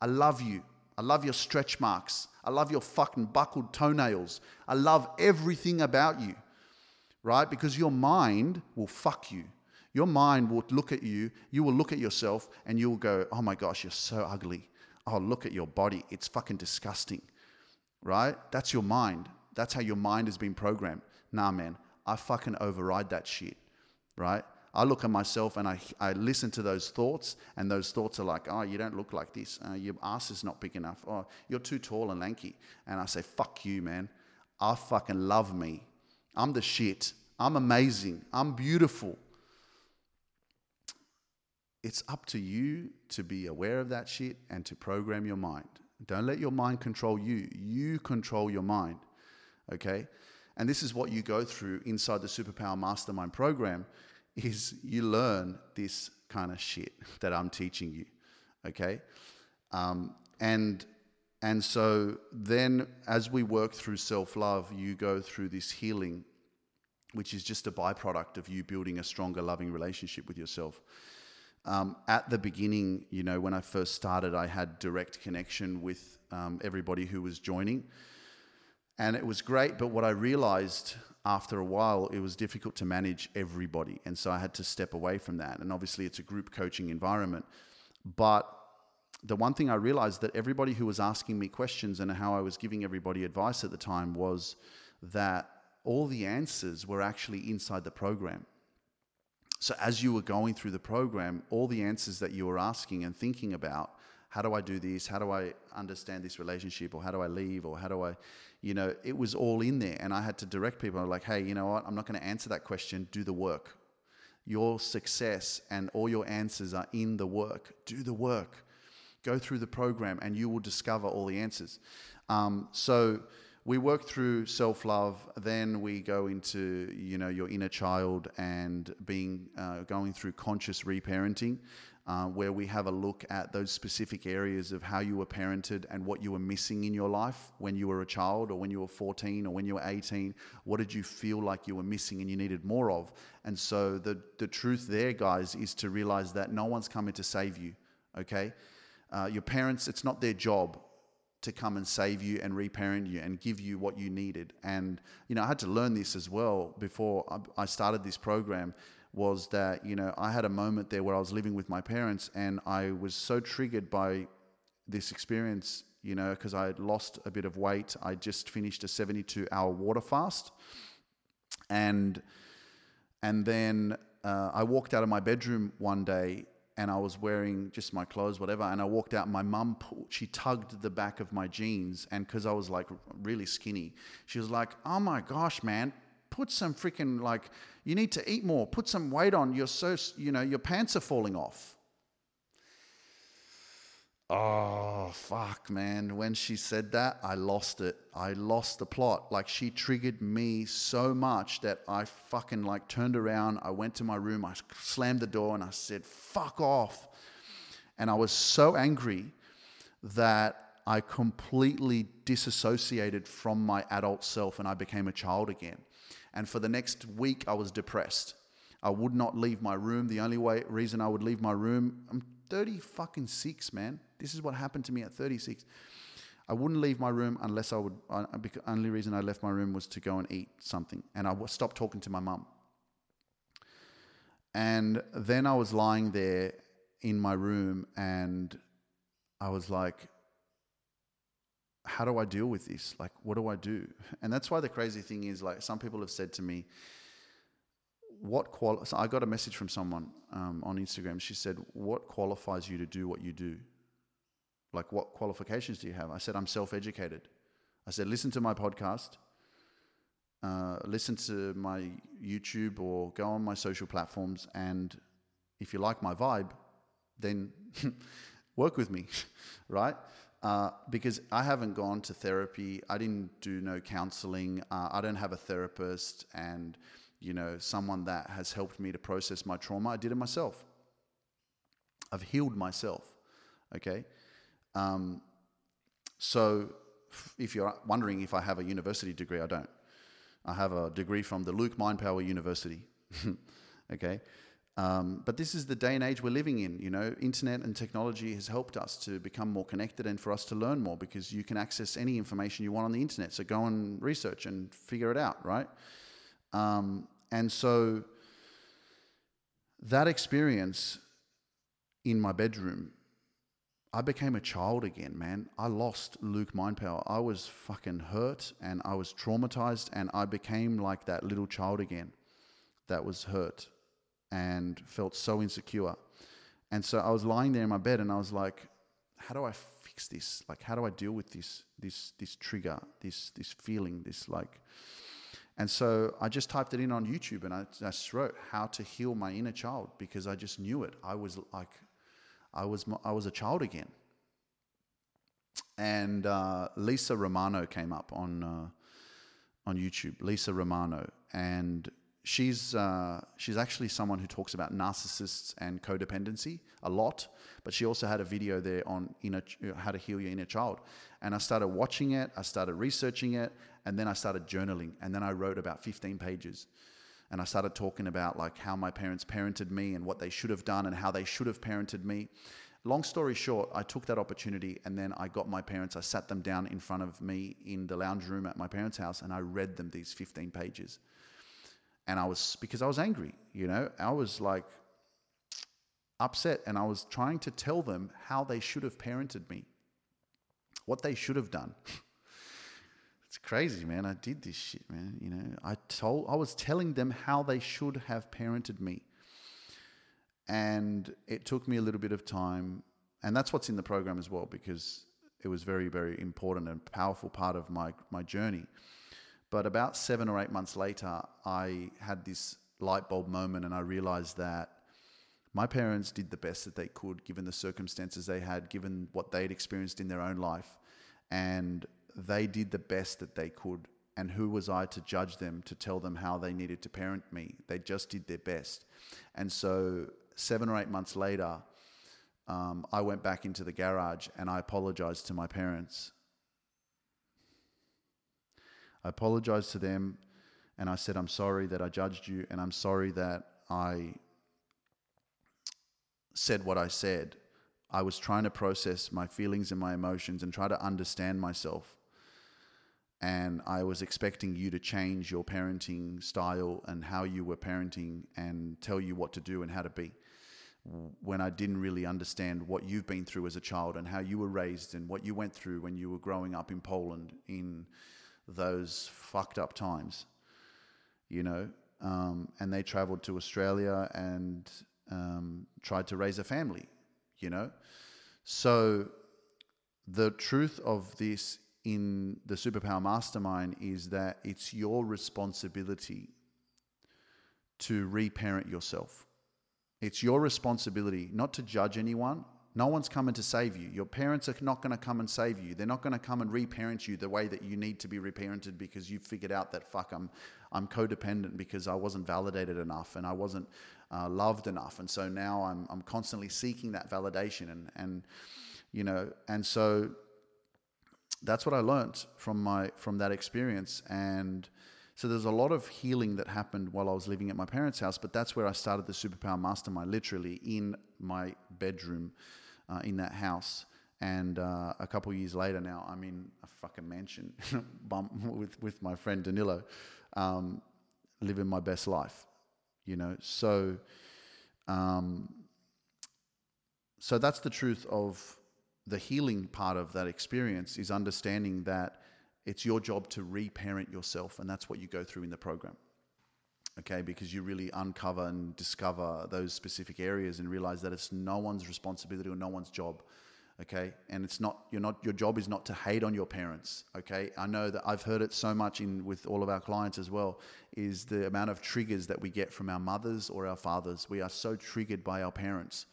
I love you. I love your stretch marks. I love your fucking buckled toenails. I love everything about you, right? Because your mind will fuck you. Your mind will look at you, you will look at yourself, and you will go, Oh my gosh, you're so ugly. Oh, look at your body. It's fucking disgusting. Right? That's your mind. That's how your mind has been programmed. Nah, man, I fucking override that shit. Right? I look at myself and I, I listen to those thoughts, and those thoughts are like, oh, you don't look like this. Uh, your ass is not big enough. Oh, you're too tall and lanky. And I say, fuck you, man. I fucking love me. I'm the shit. I'm amazing. I'm beautiful. It's up to you to be aware of that shit and to program your mind. Don't let your mind control you. You control your mind. Okay? And this is what you go through inside the Superpower Mastermind program is you learn this kind of shit that I'm teaching you. Okay? Um, and and so then as we work through self-love, you go through this healing, which is just a byproduct of you building a stronger, loving relationship with yourself. Um, at the beginning, you know, when I first started, I had direct connection with um, everybody who was joining. And it was great, but what I realized after a while, it was difficult to manage everybody. And so I had to step away from that. And obviously, it's a group coaching environment. But the one thing I realized that everybody who was asking me questions and how I was giving everybody advice at the time was that all the answers were actually inside the program. So, as you were going through the program, all the answers that you were asking and thinking about how do I do this? How do I understand this relationship? Or how do I leave? Or how do I, you know, it was all in there. And I had to direct people like, hey, you know what? I'm not going to answer that question. Do the work. Your success and all your answers are in the work. Do the work. Go through the program and you will discover all the answers. Um, so, we work through self love. Then we go into you know your inner child and being uh, going through conscious reparenting, uh, where we have a look at those specific areas of how you were parented and what you were missing in your life when you were a child or when you were 14 or when you were 18. What did you feel like you were missing and you needed more of? And so the the truth there, guys, is to realize that no one's coming to save you. Okay. Uh, your parents, it's not their job to come and save you and reparent you and give you what you needed. And, you know, I had to learn this as well before I started this program was that, you know, I had a moment there where I was living with my parents and I was so triggered by this experience, you know, because I had lost a bit of weight. I just finished a 72 hour water fast. And, and then uh, I walked out of my bedroom one day and I was wearing just my clothes, whatever. And I walked out. My mum, she tugged the back of my jeans, and because I was like really skinny, she was like, "Oh my gosh, man, put some freaking like, you need to eat more. Put some weight on. You're so, you know, your pants are falling off." Oh, fuck, man. When she said that, I lost it. I lost the plot. Like, she triggered me so much that I fucking like turned around. I went to my room. I slammed the door and I said, fuck off. And I was so angry that I completely disassociated from my adult self and I became a child again. And for the next week, I was depressed. I would not leave my room. The only way reason I would leave my room, I'm 30 fucking six, man. This is what happened to me at 36. I wouldn't leave my room unless I would. Uh, the only reason I left my room was to go and eat something, and I stopped talking to my mum. And then I was lying there in my room, and I was like, "How do I deal with this? Like, what do I do?" And that's why the crazy thing is, like, some people have said to me, "What qual?" So I got a message from someone um, on Instagram. She said, "What qualifies you to do what you do?" Like, what qualifications do you have? I said, I'm self educated. I said, listen to my podcast, uh, listen to my YouTube, or go on my social platforms. And if you like my vibe, then work with me, right? Uh, because I haven't gone to therapy. I didn't do no counseling. Uh, I don't have a therapist and, you know, someone that has helped me to process my trauma. I did it myself. I've healed myself. Okay. Um, so, if you're wondering if I have a university degree, I don't. I have a degree from the Luke Mindpower University. okay. Um, but this is the day and age we're living in. You know, internet and technology has helped us to become more connected and for us to learn more because you can access any information you want on the internet. So go and research and figure it out, right? Um, and so that experience in my bedroom I became a child again, man. I lost Luke Mindpower. I was fucking hurt and I was traumatized and I became like that little child again that was hurt and felt so insecure. And so I was lying there in my bed and I was like, how do I fix this? Like how do I deal with this this this trigger, this this feeling, this like and so I just typed it in on YouTube and I, I wrote how to heal my inner child because I just knew it. I was like I was I was a child again. And uh, Lisa Romano came up on uh, on YouTube. Lisa Romano, and she's uh, she's actually someone who talks about narcissists and codependency a lot. But she also had a video there on inner, how to heal your inner child. And I started watching it. I started researching it, and then I started journaling. And then I wrote about 15 pages and I started talking about like how my parents parented me and what they should have done and how they should have parented me. Long story short, I took that opportunity and then I got my parents, I sat them down in front of me in the lounge room at my parents' house and I read them these 15 pages. And I was, because I was angry, you know, I was like upset and I was trying to tell them how they should have parented me, what they should have done. It's crazy, man. I did this shit, man. You know, I told, I was telling them how they should have parented me. And it took me a little bit of time. And that's what's in the program as well, because it was very, very important and powerful part of my, my journey. But about seven or eight months later, I had this light bulb moment and I realized that my parents did the best that they could given the circumstances they had, given what they'd experienced in their own life. And they did the best that they could. And who was I to judge them, to tell them how they needed to parent me? They just did their best. And so, seven or eight months later, um, I went back into the garage and I apologized to my parents. I apologized to them and I said, I'm sorry that I judged you and I'm sorry that I said what I said. I was trying to process my feelings and my emotions and try to understand myself. And I was expecting you to change your parenting style and how you were parenting and tell you what to do and how to be. When I didn't really understand what you've been through as a child and how you were raised and what you went through when you were growing up in Poland in those fucked up times, you know. Um, and they traveled to Australia and um, tried to raise a family, you know? So the truth of this in the Superpower Mastermind is that it's your responsibility to reparent yourself. It's your responsibility not to judge anyone. No one's coming to save you. Your parents are not going to come and save you. They're not going to come and reparent you the way that you need to be reparented because you've figured out that fuck, I'm, I'm codependent because I wasn't validated enough and I wasn't uh, loved enough, and so now I'm I'm constantly seeking that validation, and and you know, and so that's what I learned from my from that experience, and so there's a lot of healing that happened while I was living at my parents' house, but that's where I started the Superpower Mastermind, literally in my bedroom, uh, in that house. And uh, a couple years later, now I'm in a fucking mansion, with with my friend Danilo, um, living my best life you know. So, um, so that's the truth of the healing part of that experience is understanding that it's your job to reparent yourself, and that's what you go through in the program. Okay, because you really uncover and discover those specific areas and realize that it's no one's responsibility or no one's job okay? And it's not you're not your job is not to hate on your parents okay? I know that i've heard it so much in with all of our clients as well is the amount of triggers that we get from our mothers or our fathers. We are so triggered by our parents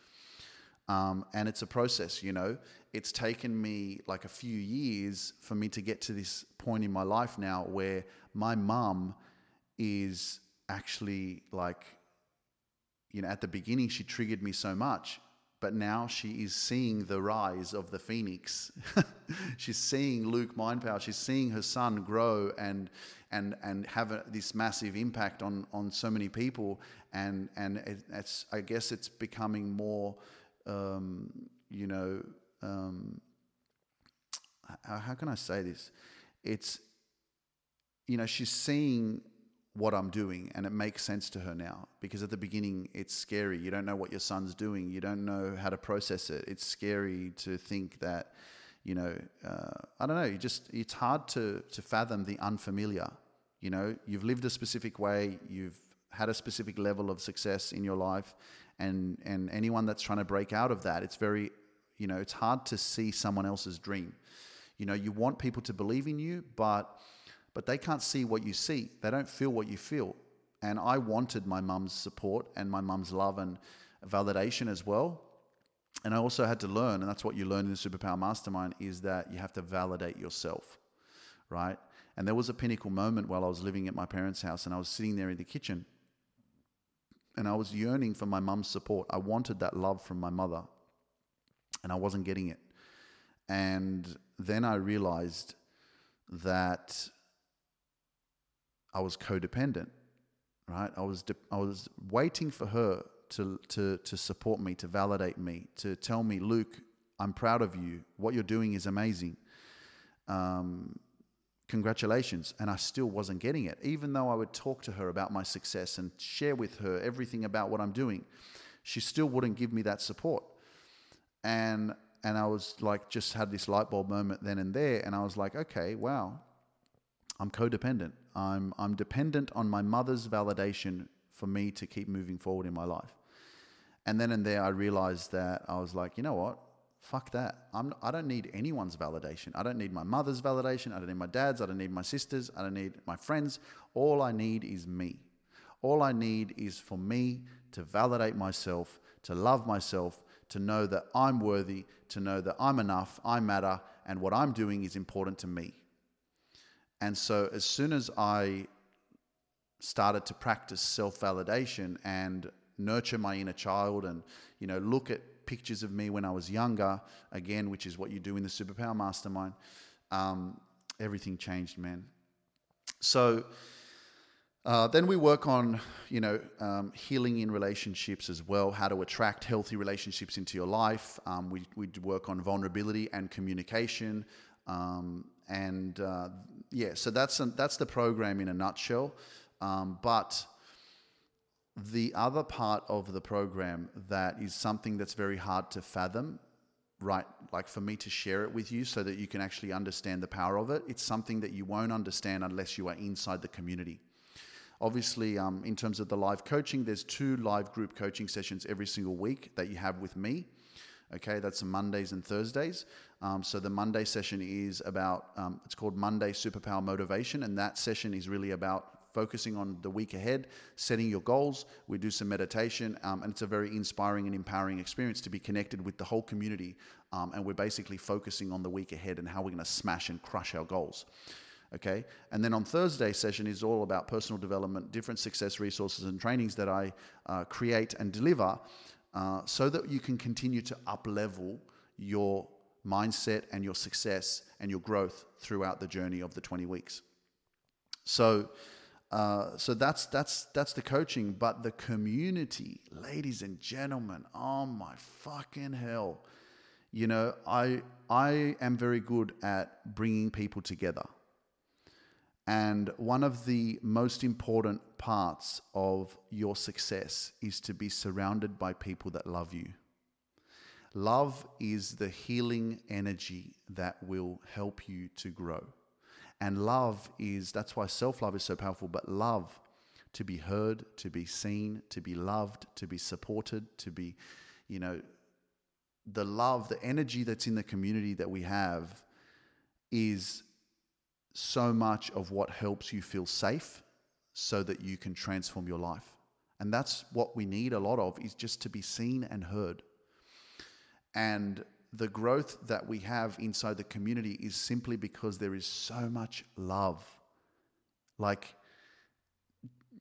um, and it's a process you know it's taken me like a few years for me to get to this point in my life now where my mum is actually like you know at the beginning she triggered me so much but now she is seeing the rise of the phoenix. she's seeing Luke Mindpower. She's seeing her son grow and and and have a, this massive impact on on so many people. And and it, it's I guess it's becoming more, um, you know, um, how, how can I say this? It's you know she's seeing what I'm doing, and it makes sense to her now. Because at the beginning, it's scary. You don't know what your son's doing. You don't know how to process it. It's scary to think that, you know, uh, I don't know. You just it's hard to to fathom the unfamiliar. You know, you've lived a specific way. You've had a specific level of success in your life, and and anyone that's trying to break out of that, it's very, you know, it's hard to see someone else's dream. You know, you want people to believe in you, but but they can't see what you see. They don't feel what you feel. And I wanted my mum's support and my mum's love and validation as well. And I also had to learn, and that's what you learn in the Superpower Mastermind, is that you have to validate yourself, right? And there was a pinnacle moment while I was living at my parents' house and I was sitting there in the kitchen and I was yearning for my mum's support. I wanted that love from my mother and I wasn't getting it. And then I realized that I was codependent, right? I was de- I was waiting for her to to to support me, to validate me, to tell me, Luke, I'm proud of you. What you're doing is amazing. Um, congratulations. And I still wasn't getting it, even though I would talk to her about my success and share with her everything about what I'm doing. She still wouldn't give me that support. And and I was like, just had this light bulb moment then and there, and I was like, okay, wow, I'm codependent. I'm, I'm dependent on my mother's validation for me to keep moving forward in my life. And then and there, I realized that I was like, you know what? Fuck that. I'm, I don't need anyone's validation. I don't need my mother's validation. I don't need my dad's. I don't need my sister's. I don't need my friends. All I need is me. All I need is for me to validate myself, to love myself, to know that I'm worthy, to know that I'm enough, I matter, and what I'm doing is important to me. And so as soon as I started to practice self-validation and nurture my inner child and you know look at pictures of me when I was younger again which is what you do in the superpower mastermind um, everything changed man so uh, then we work on, you know, um, healing in relationships as well, how to attract healthy relationships into your life. Um, we, we work on vulnerability and communication. Um, and uh, yeah, so that's, a, that's the program in a nutshell. Um, but the other part of the program that is something that's very hard to fathom right like for me to share it with you so that you can actually understand the power of it it's something that you won't understand unless you are inside the community Obviously, um, in terms of the live coaching, there's two live group coaching sessions every single week that you have with me. Okay, that's Mondays and Thursdays. Um, so the Monday session is about, um, it's called Monday Superpower Motivation, and that session is really about focusing on the week ahead, setting your goals. We do some meditation, um, and it's a very inspiring and empowering experience to be connected with the whole community. Um, and we're basically focusing on the week ahead and how we're going to smash and crush our goals okay? And then on Thursday session is all about personal development, different success resources and trainings that I uh, create and deliver uh, so that you can continue to up level your mindset and your success and your growth throughout the journey of the 20 weeks. So, uh, so that's that's that's the coaching, but the community, ladies and gentlemen, oh my fucking hell! You know, I I am very good at bringing people together. And one of the most important parts of your success is to be surrounded by people that love you. Love is the healing energy that will help you to grow. And love is, that's why self love is so powerful, but love, to be heard, to be seen, to be loved, to be supported, to be, you know, the love, the energy that's in the community that we have is so much of what helps you feel safe so that you can transform your life. And that's what we need a lot of is just to be seen and heard. And the growth that we have inside the community is simply because there is so much love. Like,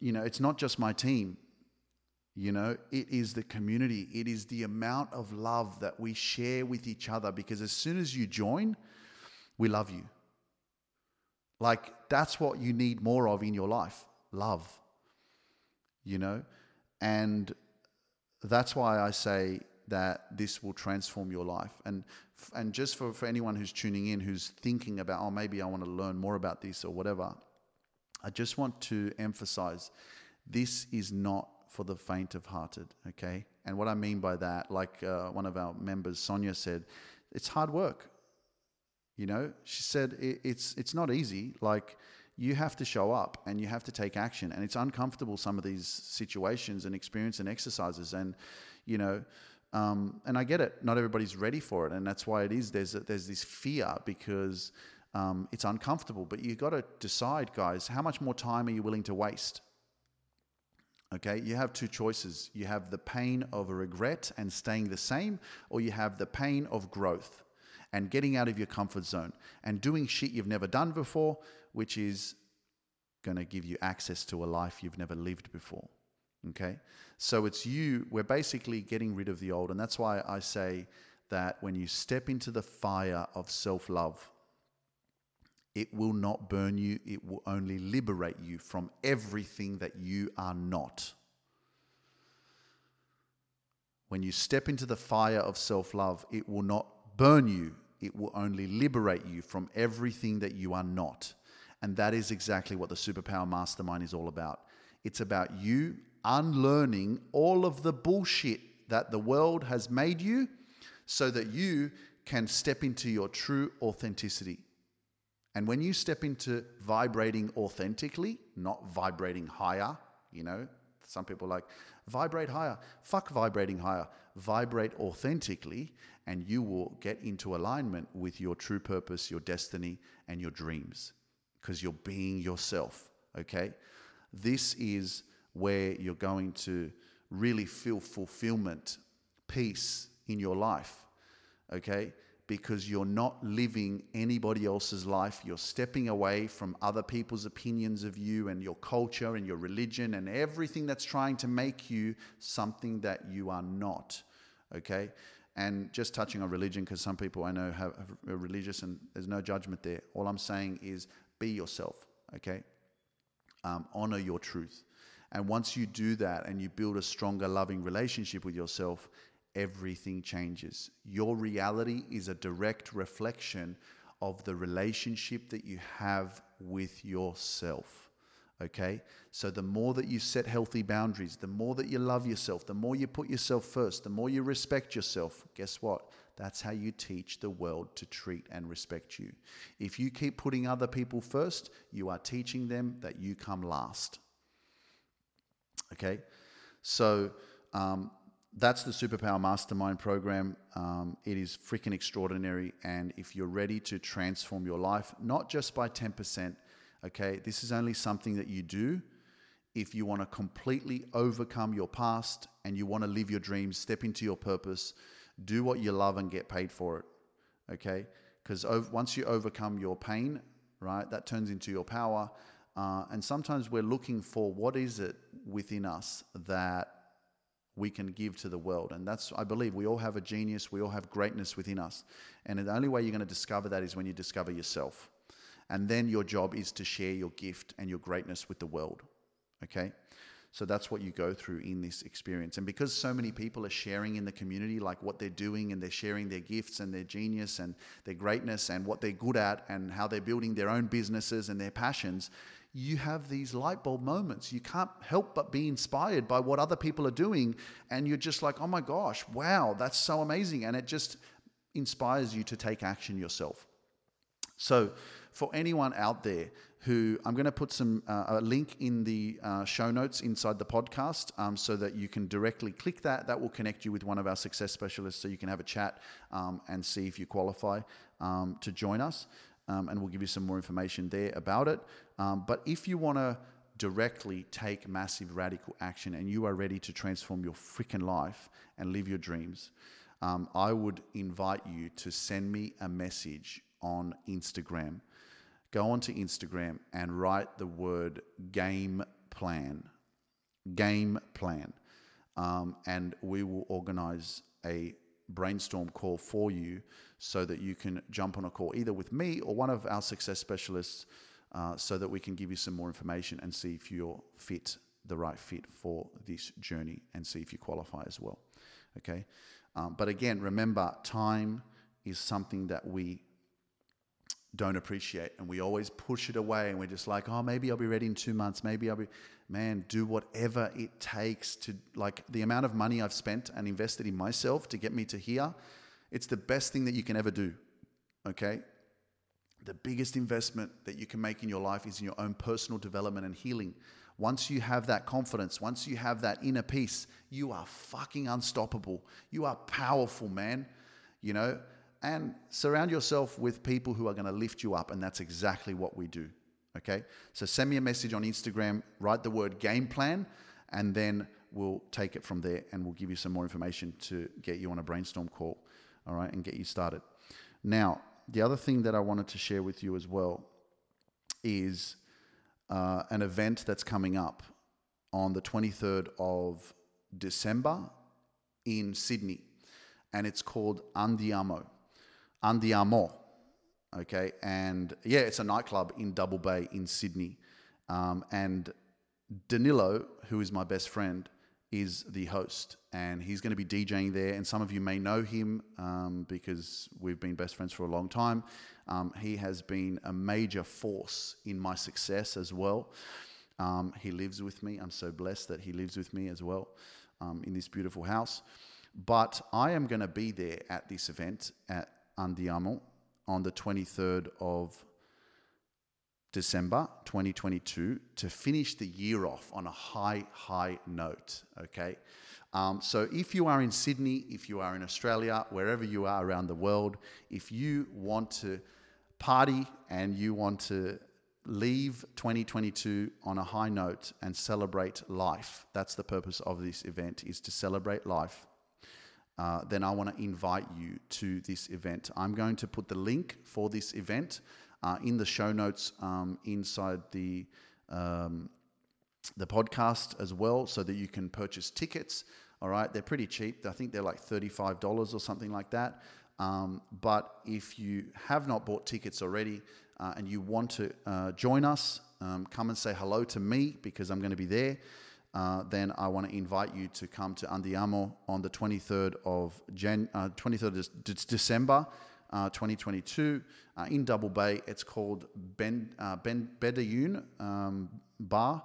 you know, it's not just my team, you know, it is the community. It is the amount of love that we share with each other because as soon as you join, we love you. Like, that's what you need more of in your life love, you know? And that's why I say that this will transform your life. And, and just for, for anyone who's tuning in, who's thinking about, oh, maybe I want to learn more about this or whatever, I just want to emphasize this is not for the faint of hearted, okay? And what I mean by that, like uh, one of our members, Sonia, said, it's hard work. You know, she said it, it's it's not easy. Like you have to show up and you have to take action, and it's uncomfortable. Some of these situations and experience and exercises, and you know, um, and I get it. Not everybody's ready for it, and that's why it is. There's there's this fear because um, it's uncomfortable. But you got to decide, guys. How much more time are you willing to waste? Okay, you have two choices. You have the pain of a regret and staying the same, or you have the pain of growth and getting out of your comfort zone and doing shit you've never done before, which is going to give you access to a life you've never lived before. Okay? So it's you, we're basically getting rid of the old. And that's why I say that when you step into the fire of self love, it will not burn you, it will only liberate you from everything that you are not. When you step into the fire of self love, it will not burn you, it will only liberate you from everything that you are not. And that is exactly what the Superpower Mastermind is all about. It's about you unlearning all of the bullshit that the world has made you so that you can step into your true authenticity. And when you step into vibrating authentically, not vibrating higher, you know, some people like vibrate higher. Fuck vibrating higher. Vibrate authentically, and you will get into alignment with your true purpose, your destiny, and your dreams because you're being yourself. Okay? This is where you're going to really feel fulfillment, peace in your life. Okay? because you're not living anybody else's life. You're stepping away from other people's opinions of you and your culture and your religion and everything that's trying to make you something that you are not. Okay? And just touching on religion, because some people I know have, are religious and there's no judgment there. All I'm saying is be yourself. Okay? Um, honor your truth. And once you do that and you build a stronger, loving relationship with yourself, everything changes. Your reality is a direct reflection of the relationship that you have with yourself. Okay? So, the more that you set healthy boundaries, the more that you love yourself, the more you put yourself first, the more you respect yourself, guess what? That's how you teach the world to treat and respect you. If you keep putting other people first, you are teaching them that you come last. Okay? So, um, that's the Superpower Mastermind program. Um, it is freaking extraordinary. And if you're ready to transform your life, not just by 10%, okay, this is only something that you do if you want to completely overcome your past and you want to live your dreams, step into your purpose, do what you love and get paid for it, okay? Because once you overcome your pain, right, that turns into your power. Uh, and sometimes we're looking for what is it within us that we can give to the world. And that's, I believe, we all have a genius, we all have greatness within us. And the only way you're going to discover that is when you discover yourself. And then your job is to share your gift and your greatness with the world. Okay? So that's what you go through in this experience. And because so many people are sharing in the community, like what they're doing, and they're sharing their gifts and their genius and their greatness and what they're good at and how they're building their own businesses and their passions, you have these light bulb moments. You can't help but be inspired by what other people are doing. And you're just like, oh my gosh, wow, that's so amazing. And it just inspires you to take action yourself. So, for anyone out there who I'm going to put some uh, a link in the uh, show notes inside the podcast um, so that you can directly click that. That will connect you with one of our success specialists so you can have a chat um, and see if you qualify um, to join us um, and we'll give you some more information there about it. Um, but if you want to directly take massive radical action and you are ready to transform your freaking life and live your dreams, um, I would invite you to send me a message on Instagram. Go onto Instagram and write the word game plan. Game plan. Um, and we will organize a brainstorm call for you so that you can jump on a call either with me or one of our success specialists uh, so that we can give you some more information and see if you're fit, the right fit for this journey and see if you qualify as well. Okay. Um, but again, remember, time is something that we don't appreciate and we always push it away and we're just like oh maybe i'll be ready in two months maybe i'll be man do whatever it takes to like the amount of money i've spent and invested in myself to get me to here it's the best thing that you can ever do okay the biggest investment that you can make in your life is in your own personal development and healing once you have that confidence once you have that inner peace you are fucking unstoppable you are powerful man you know and surround yourself with people who are going to lift you up. And that's exactly what we do. Okay? So send me a message on Instagram, write the word game plan, and then we'll take it from there and we'll give you some more information to get you on a brainstorm call. All right? And get you started. Now, the other thing that I wanted to share with you as well is uh, an event that's coming up on the 23rd of December in Sydney, and it's called Andiamo. Andiamo. Okay, and yeah, it's a nightclub in Double Bay in Sydney. Um, and Danilo, who is my best friend, is the host, and he's going to be DJing there. And some of you may know him um, because we've been best friends for a long time. Um, he has been a major force in my success as well. Um, he lives with me. I'm so blessed that he lives with me as well um, in this beautiful house. But I am going to be there at this event at Andiamo on the 23rd of December 2022 to finish the year off on a high, high note. Okay. Um, so if you are in Sydney, if you are in Australia, wherever you are around the world, if you want to party and you want to leave 2022 on a high note and celebrate life, that's the purpose of this event is to celebrate life uh, then I want to invite you to this event. I'm going to put the link for this event uh, in the show notes um, inside the um, the podcast as well, so that you can purchase tickets. All right, they're pretty cheap. I think they're like thirty-five dollars or something like that. Um, but if you have not bought tickets already uh, and you want to uh, join us, um, come and say hello to me because I'm going to be there. Uh, then I want to invite you to come to Andiamo on the 23rd of Jan- 23rd uh, of December. Uh, 2022 uh, in Double Bay. It's called Ben Ben Bedouin um, Bar.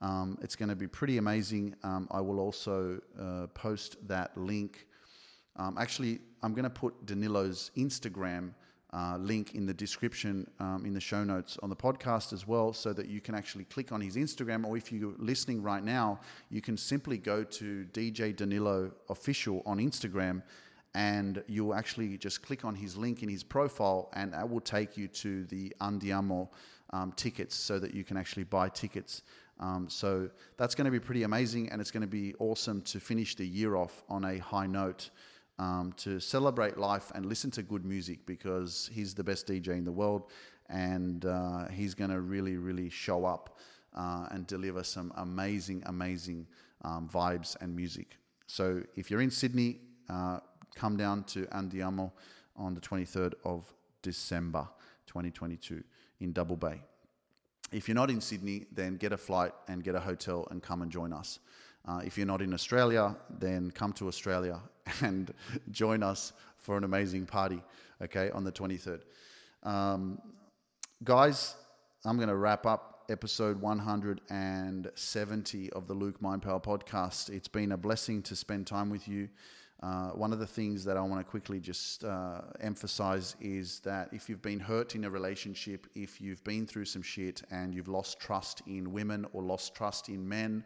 Um, it's going to be pretty amazing. Um, I will also post that link. Um, actually, I'm going to put Danilo's Instagram uh, link in the description um, in the show notes on the podcast as well, so that you can actually click on his Instagram. Or if you're listening right now, you can simply go to DJ Danilo Official on Instagram and you'll actually just click on his link in his profile, and that will take you to the Andiamo um, tickets so that you can actually buy tickets. Um, so that's going to be pretty amazing, and it's going to be awesome to finish the year off on a high note um, to celebrate life and listen to good music because he's the best DJ in the world and uh, he's going to really, really show up uh, and deliver some amazing, amazing um, vibes and music. So if you're in Sydney, uh, come down to Andiamo on the 23rd of December 2022 in Double Bay. If you're not in Sydney, then get a flight and get a hotel and come and join us. Uh, if you're not in Australia, then come to Australia and join us for an amazing party, okay, on the 23rd. Um, guys, I'm going to wrap up episode 170 of the Luke Mind Power podcast. It's been a blessing to spend time with you. Uh, one of the things that I want to quickly just uh, emphasize is that if you've been hurt in a relationship, if you've been through some shit and you've lost trust in women or lost trust in men,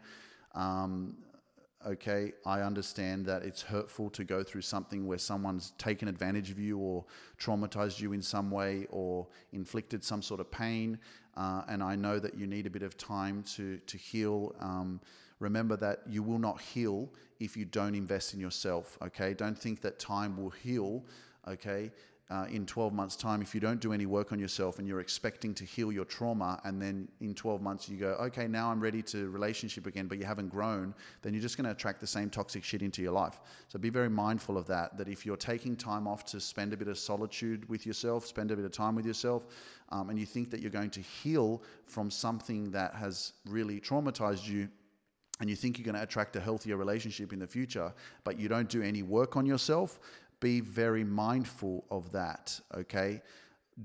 um, okay, I understand that it's hurtful to go through something where someone's taken advantage of you or traumatized you in some way or inflicted some sort of pain. Uh, and I know that you need a bit of time to, to heal. Um, remember that you will not heal if you don't invest in yourself, okay? Don't think that time will heal, okay? uh, in 12 months' time, if you don't do any work on yourself and you're expecting to heal your trauma, and then in 12 months you go, okay, now I'm ready to relationship again, but you haven't grown, then you're just going to attract the same toxic shit into your life. So be very mindful of that. That if you're taking time off to spend a bit of solitude with yourself, spend a bit of time with yourself, um, and you think that you're going to heal from something that has really traumatized you, and you think you're going to attract a healthier relationship in the future, but you don't do any work on yourself, be very mindful of that, okay?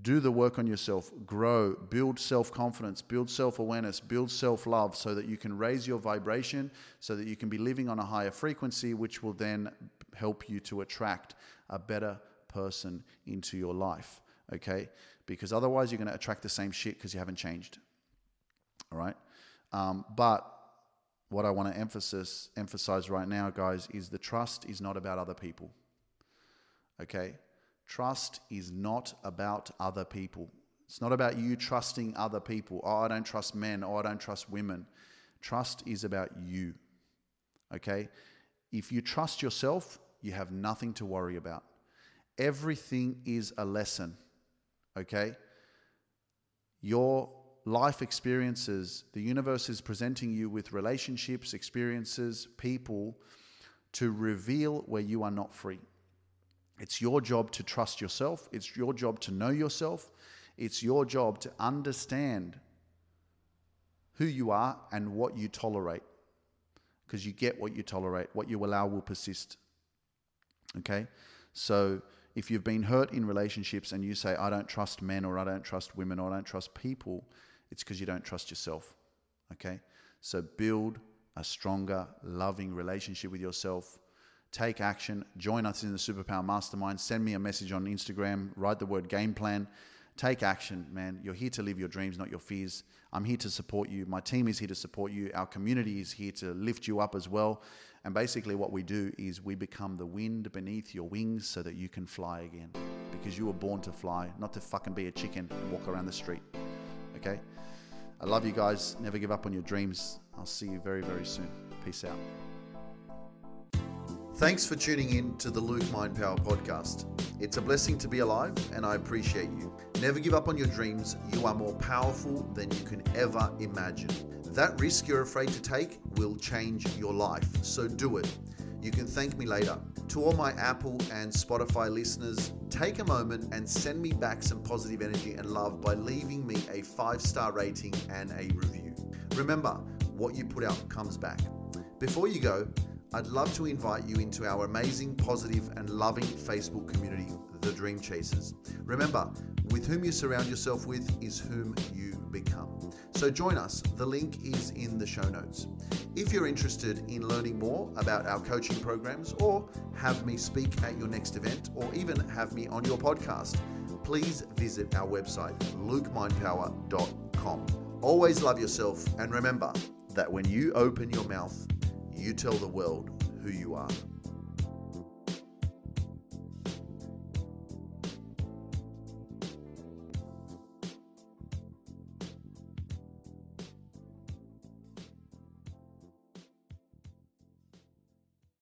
Do the work on yourself, grow, build self confidence, build self awareness, build self love so that you can raise your vibration, so that you can be living on a higher frequency, which will then help you to attract a better person into your life, okay? Because otherwise, you're going to attract the same shit because you haven't changed, all right? Um, but what I want to emphasize emphasize right now, guys, is the trust is not about other people. Okay? Trust is not about other people. It's not about you trusting other people. Oh, I don't trust men. Oh, I don't trust women. Trust is about you. Okay? If you trust yourself, you have nothing to worry about. Everything is a lesson. Okay? Your life experiences, the universe is presenting you with relationships, experiences, people to reveal where you are not free. It's your job to trust yourself. It's your job to know yourself. It's your job to understand who you are and what you tolerate. Because you get what you tolerate, what you allow will persist. Okay? So if you've been hurt in relationships and you say, I don't trust men or I don't trust women or I don't trust people, it's because you don't trust yourself. Okay? So build a stronger, loving relationship with yourself take action, join us in the Superpower Mastermind, send me a message on Instagram, write the word game plan. Take action, man. You're here to live your dreams, not your fears. I'm here to support you. My team is here to support you. Our community is here to lift you up as well. And basically, what we do is we become the wind beneath your wings so that you can fly again. Because you were born to fly, not to fucking be a chicken and walk around the street. Okay? I love you guys. Never give up on your dreams. I'll see you very, very soon. Peace out. Thanks for tuning in to the Luke Mind Power podcast. It's a blessing to be alive, and I appreciate you. Never give up on your dreams. You are more powerful than you can ever imagine. That risk you're afraid to take will change your life, so do it. You can thank me later. To all my Apple and Spotify listeners, take a moment and send me back some positive energy and love by leaving me a five star rating and a review. Remember, what you put out comes back. Before you go, I'd love to invite you into our amazing, positive, and loving Facebook community, The Dream Chasers. Remember, with whom you surround yourself with is whom you become. So join us. The link is in the show notes. If you're interested in learning more about our coaching programs or have me speak at your next event or even have me on your podcast, please visit our website, lukemindpower.com. Always love yourself and remember that when you open your mouth, you tell the world who you are.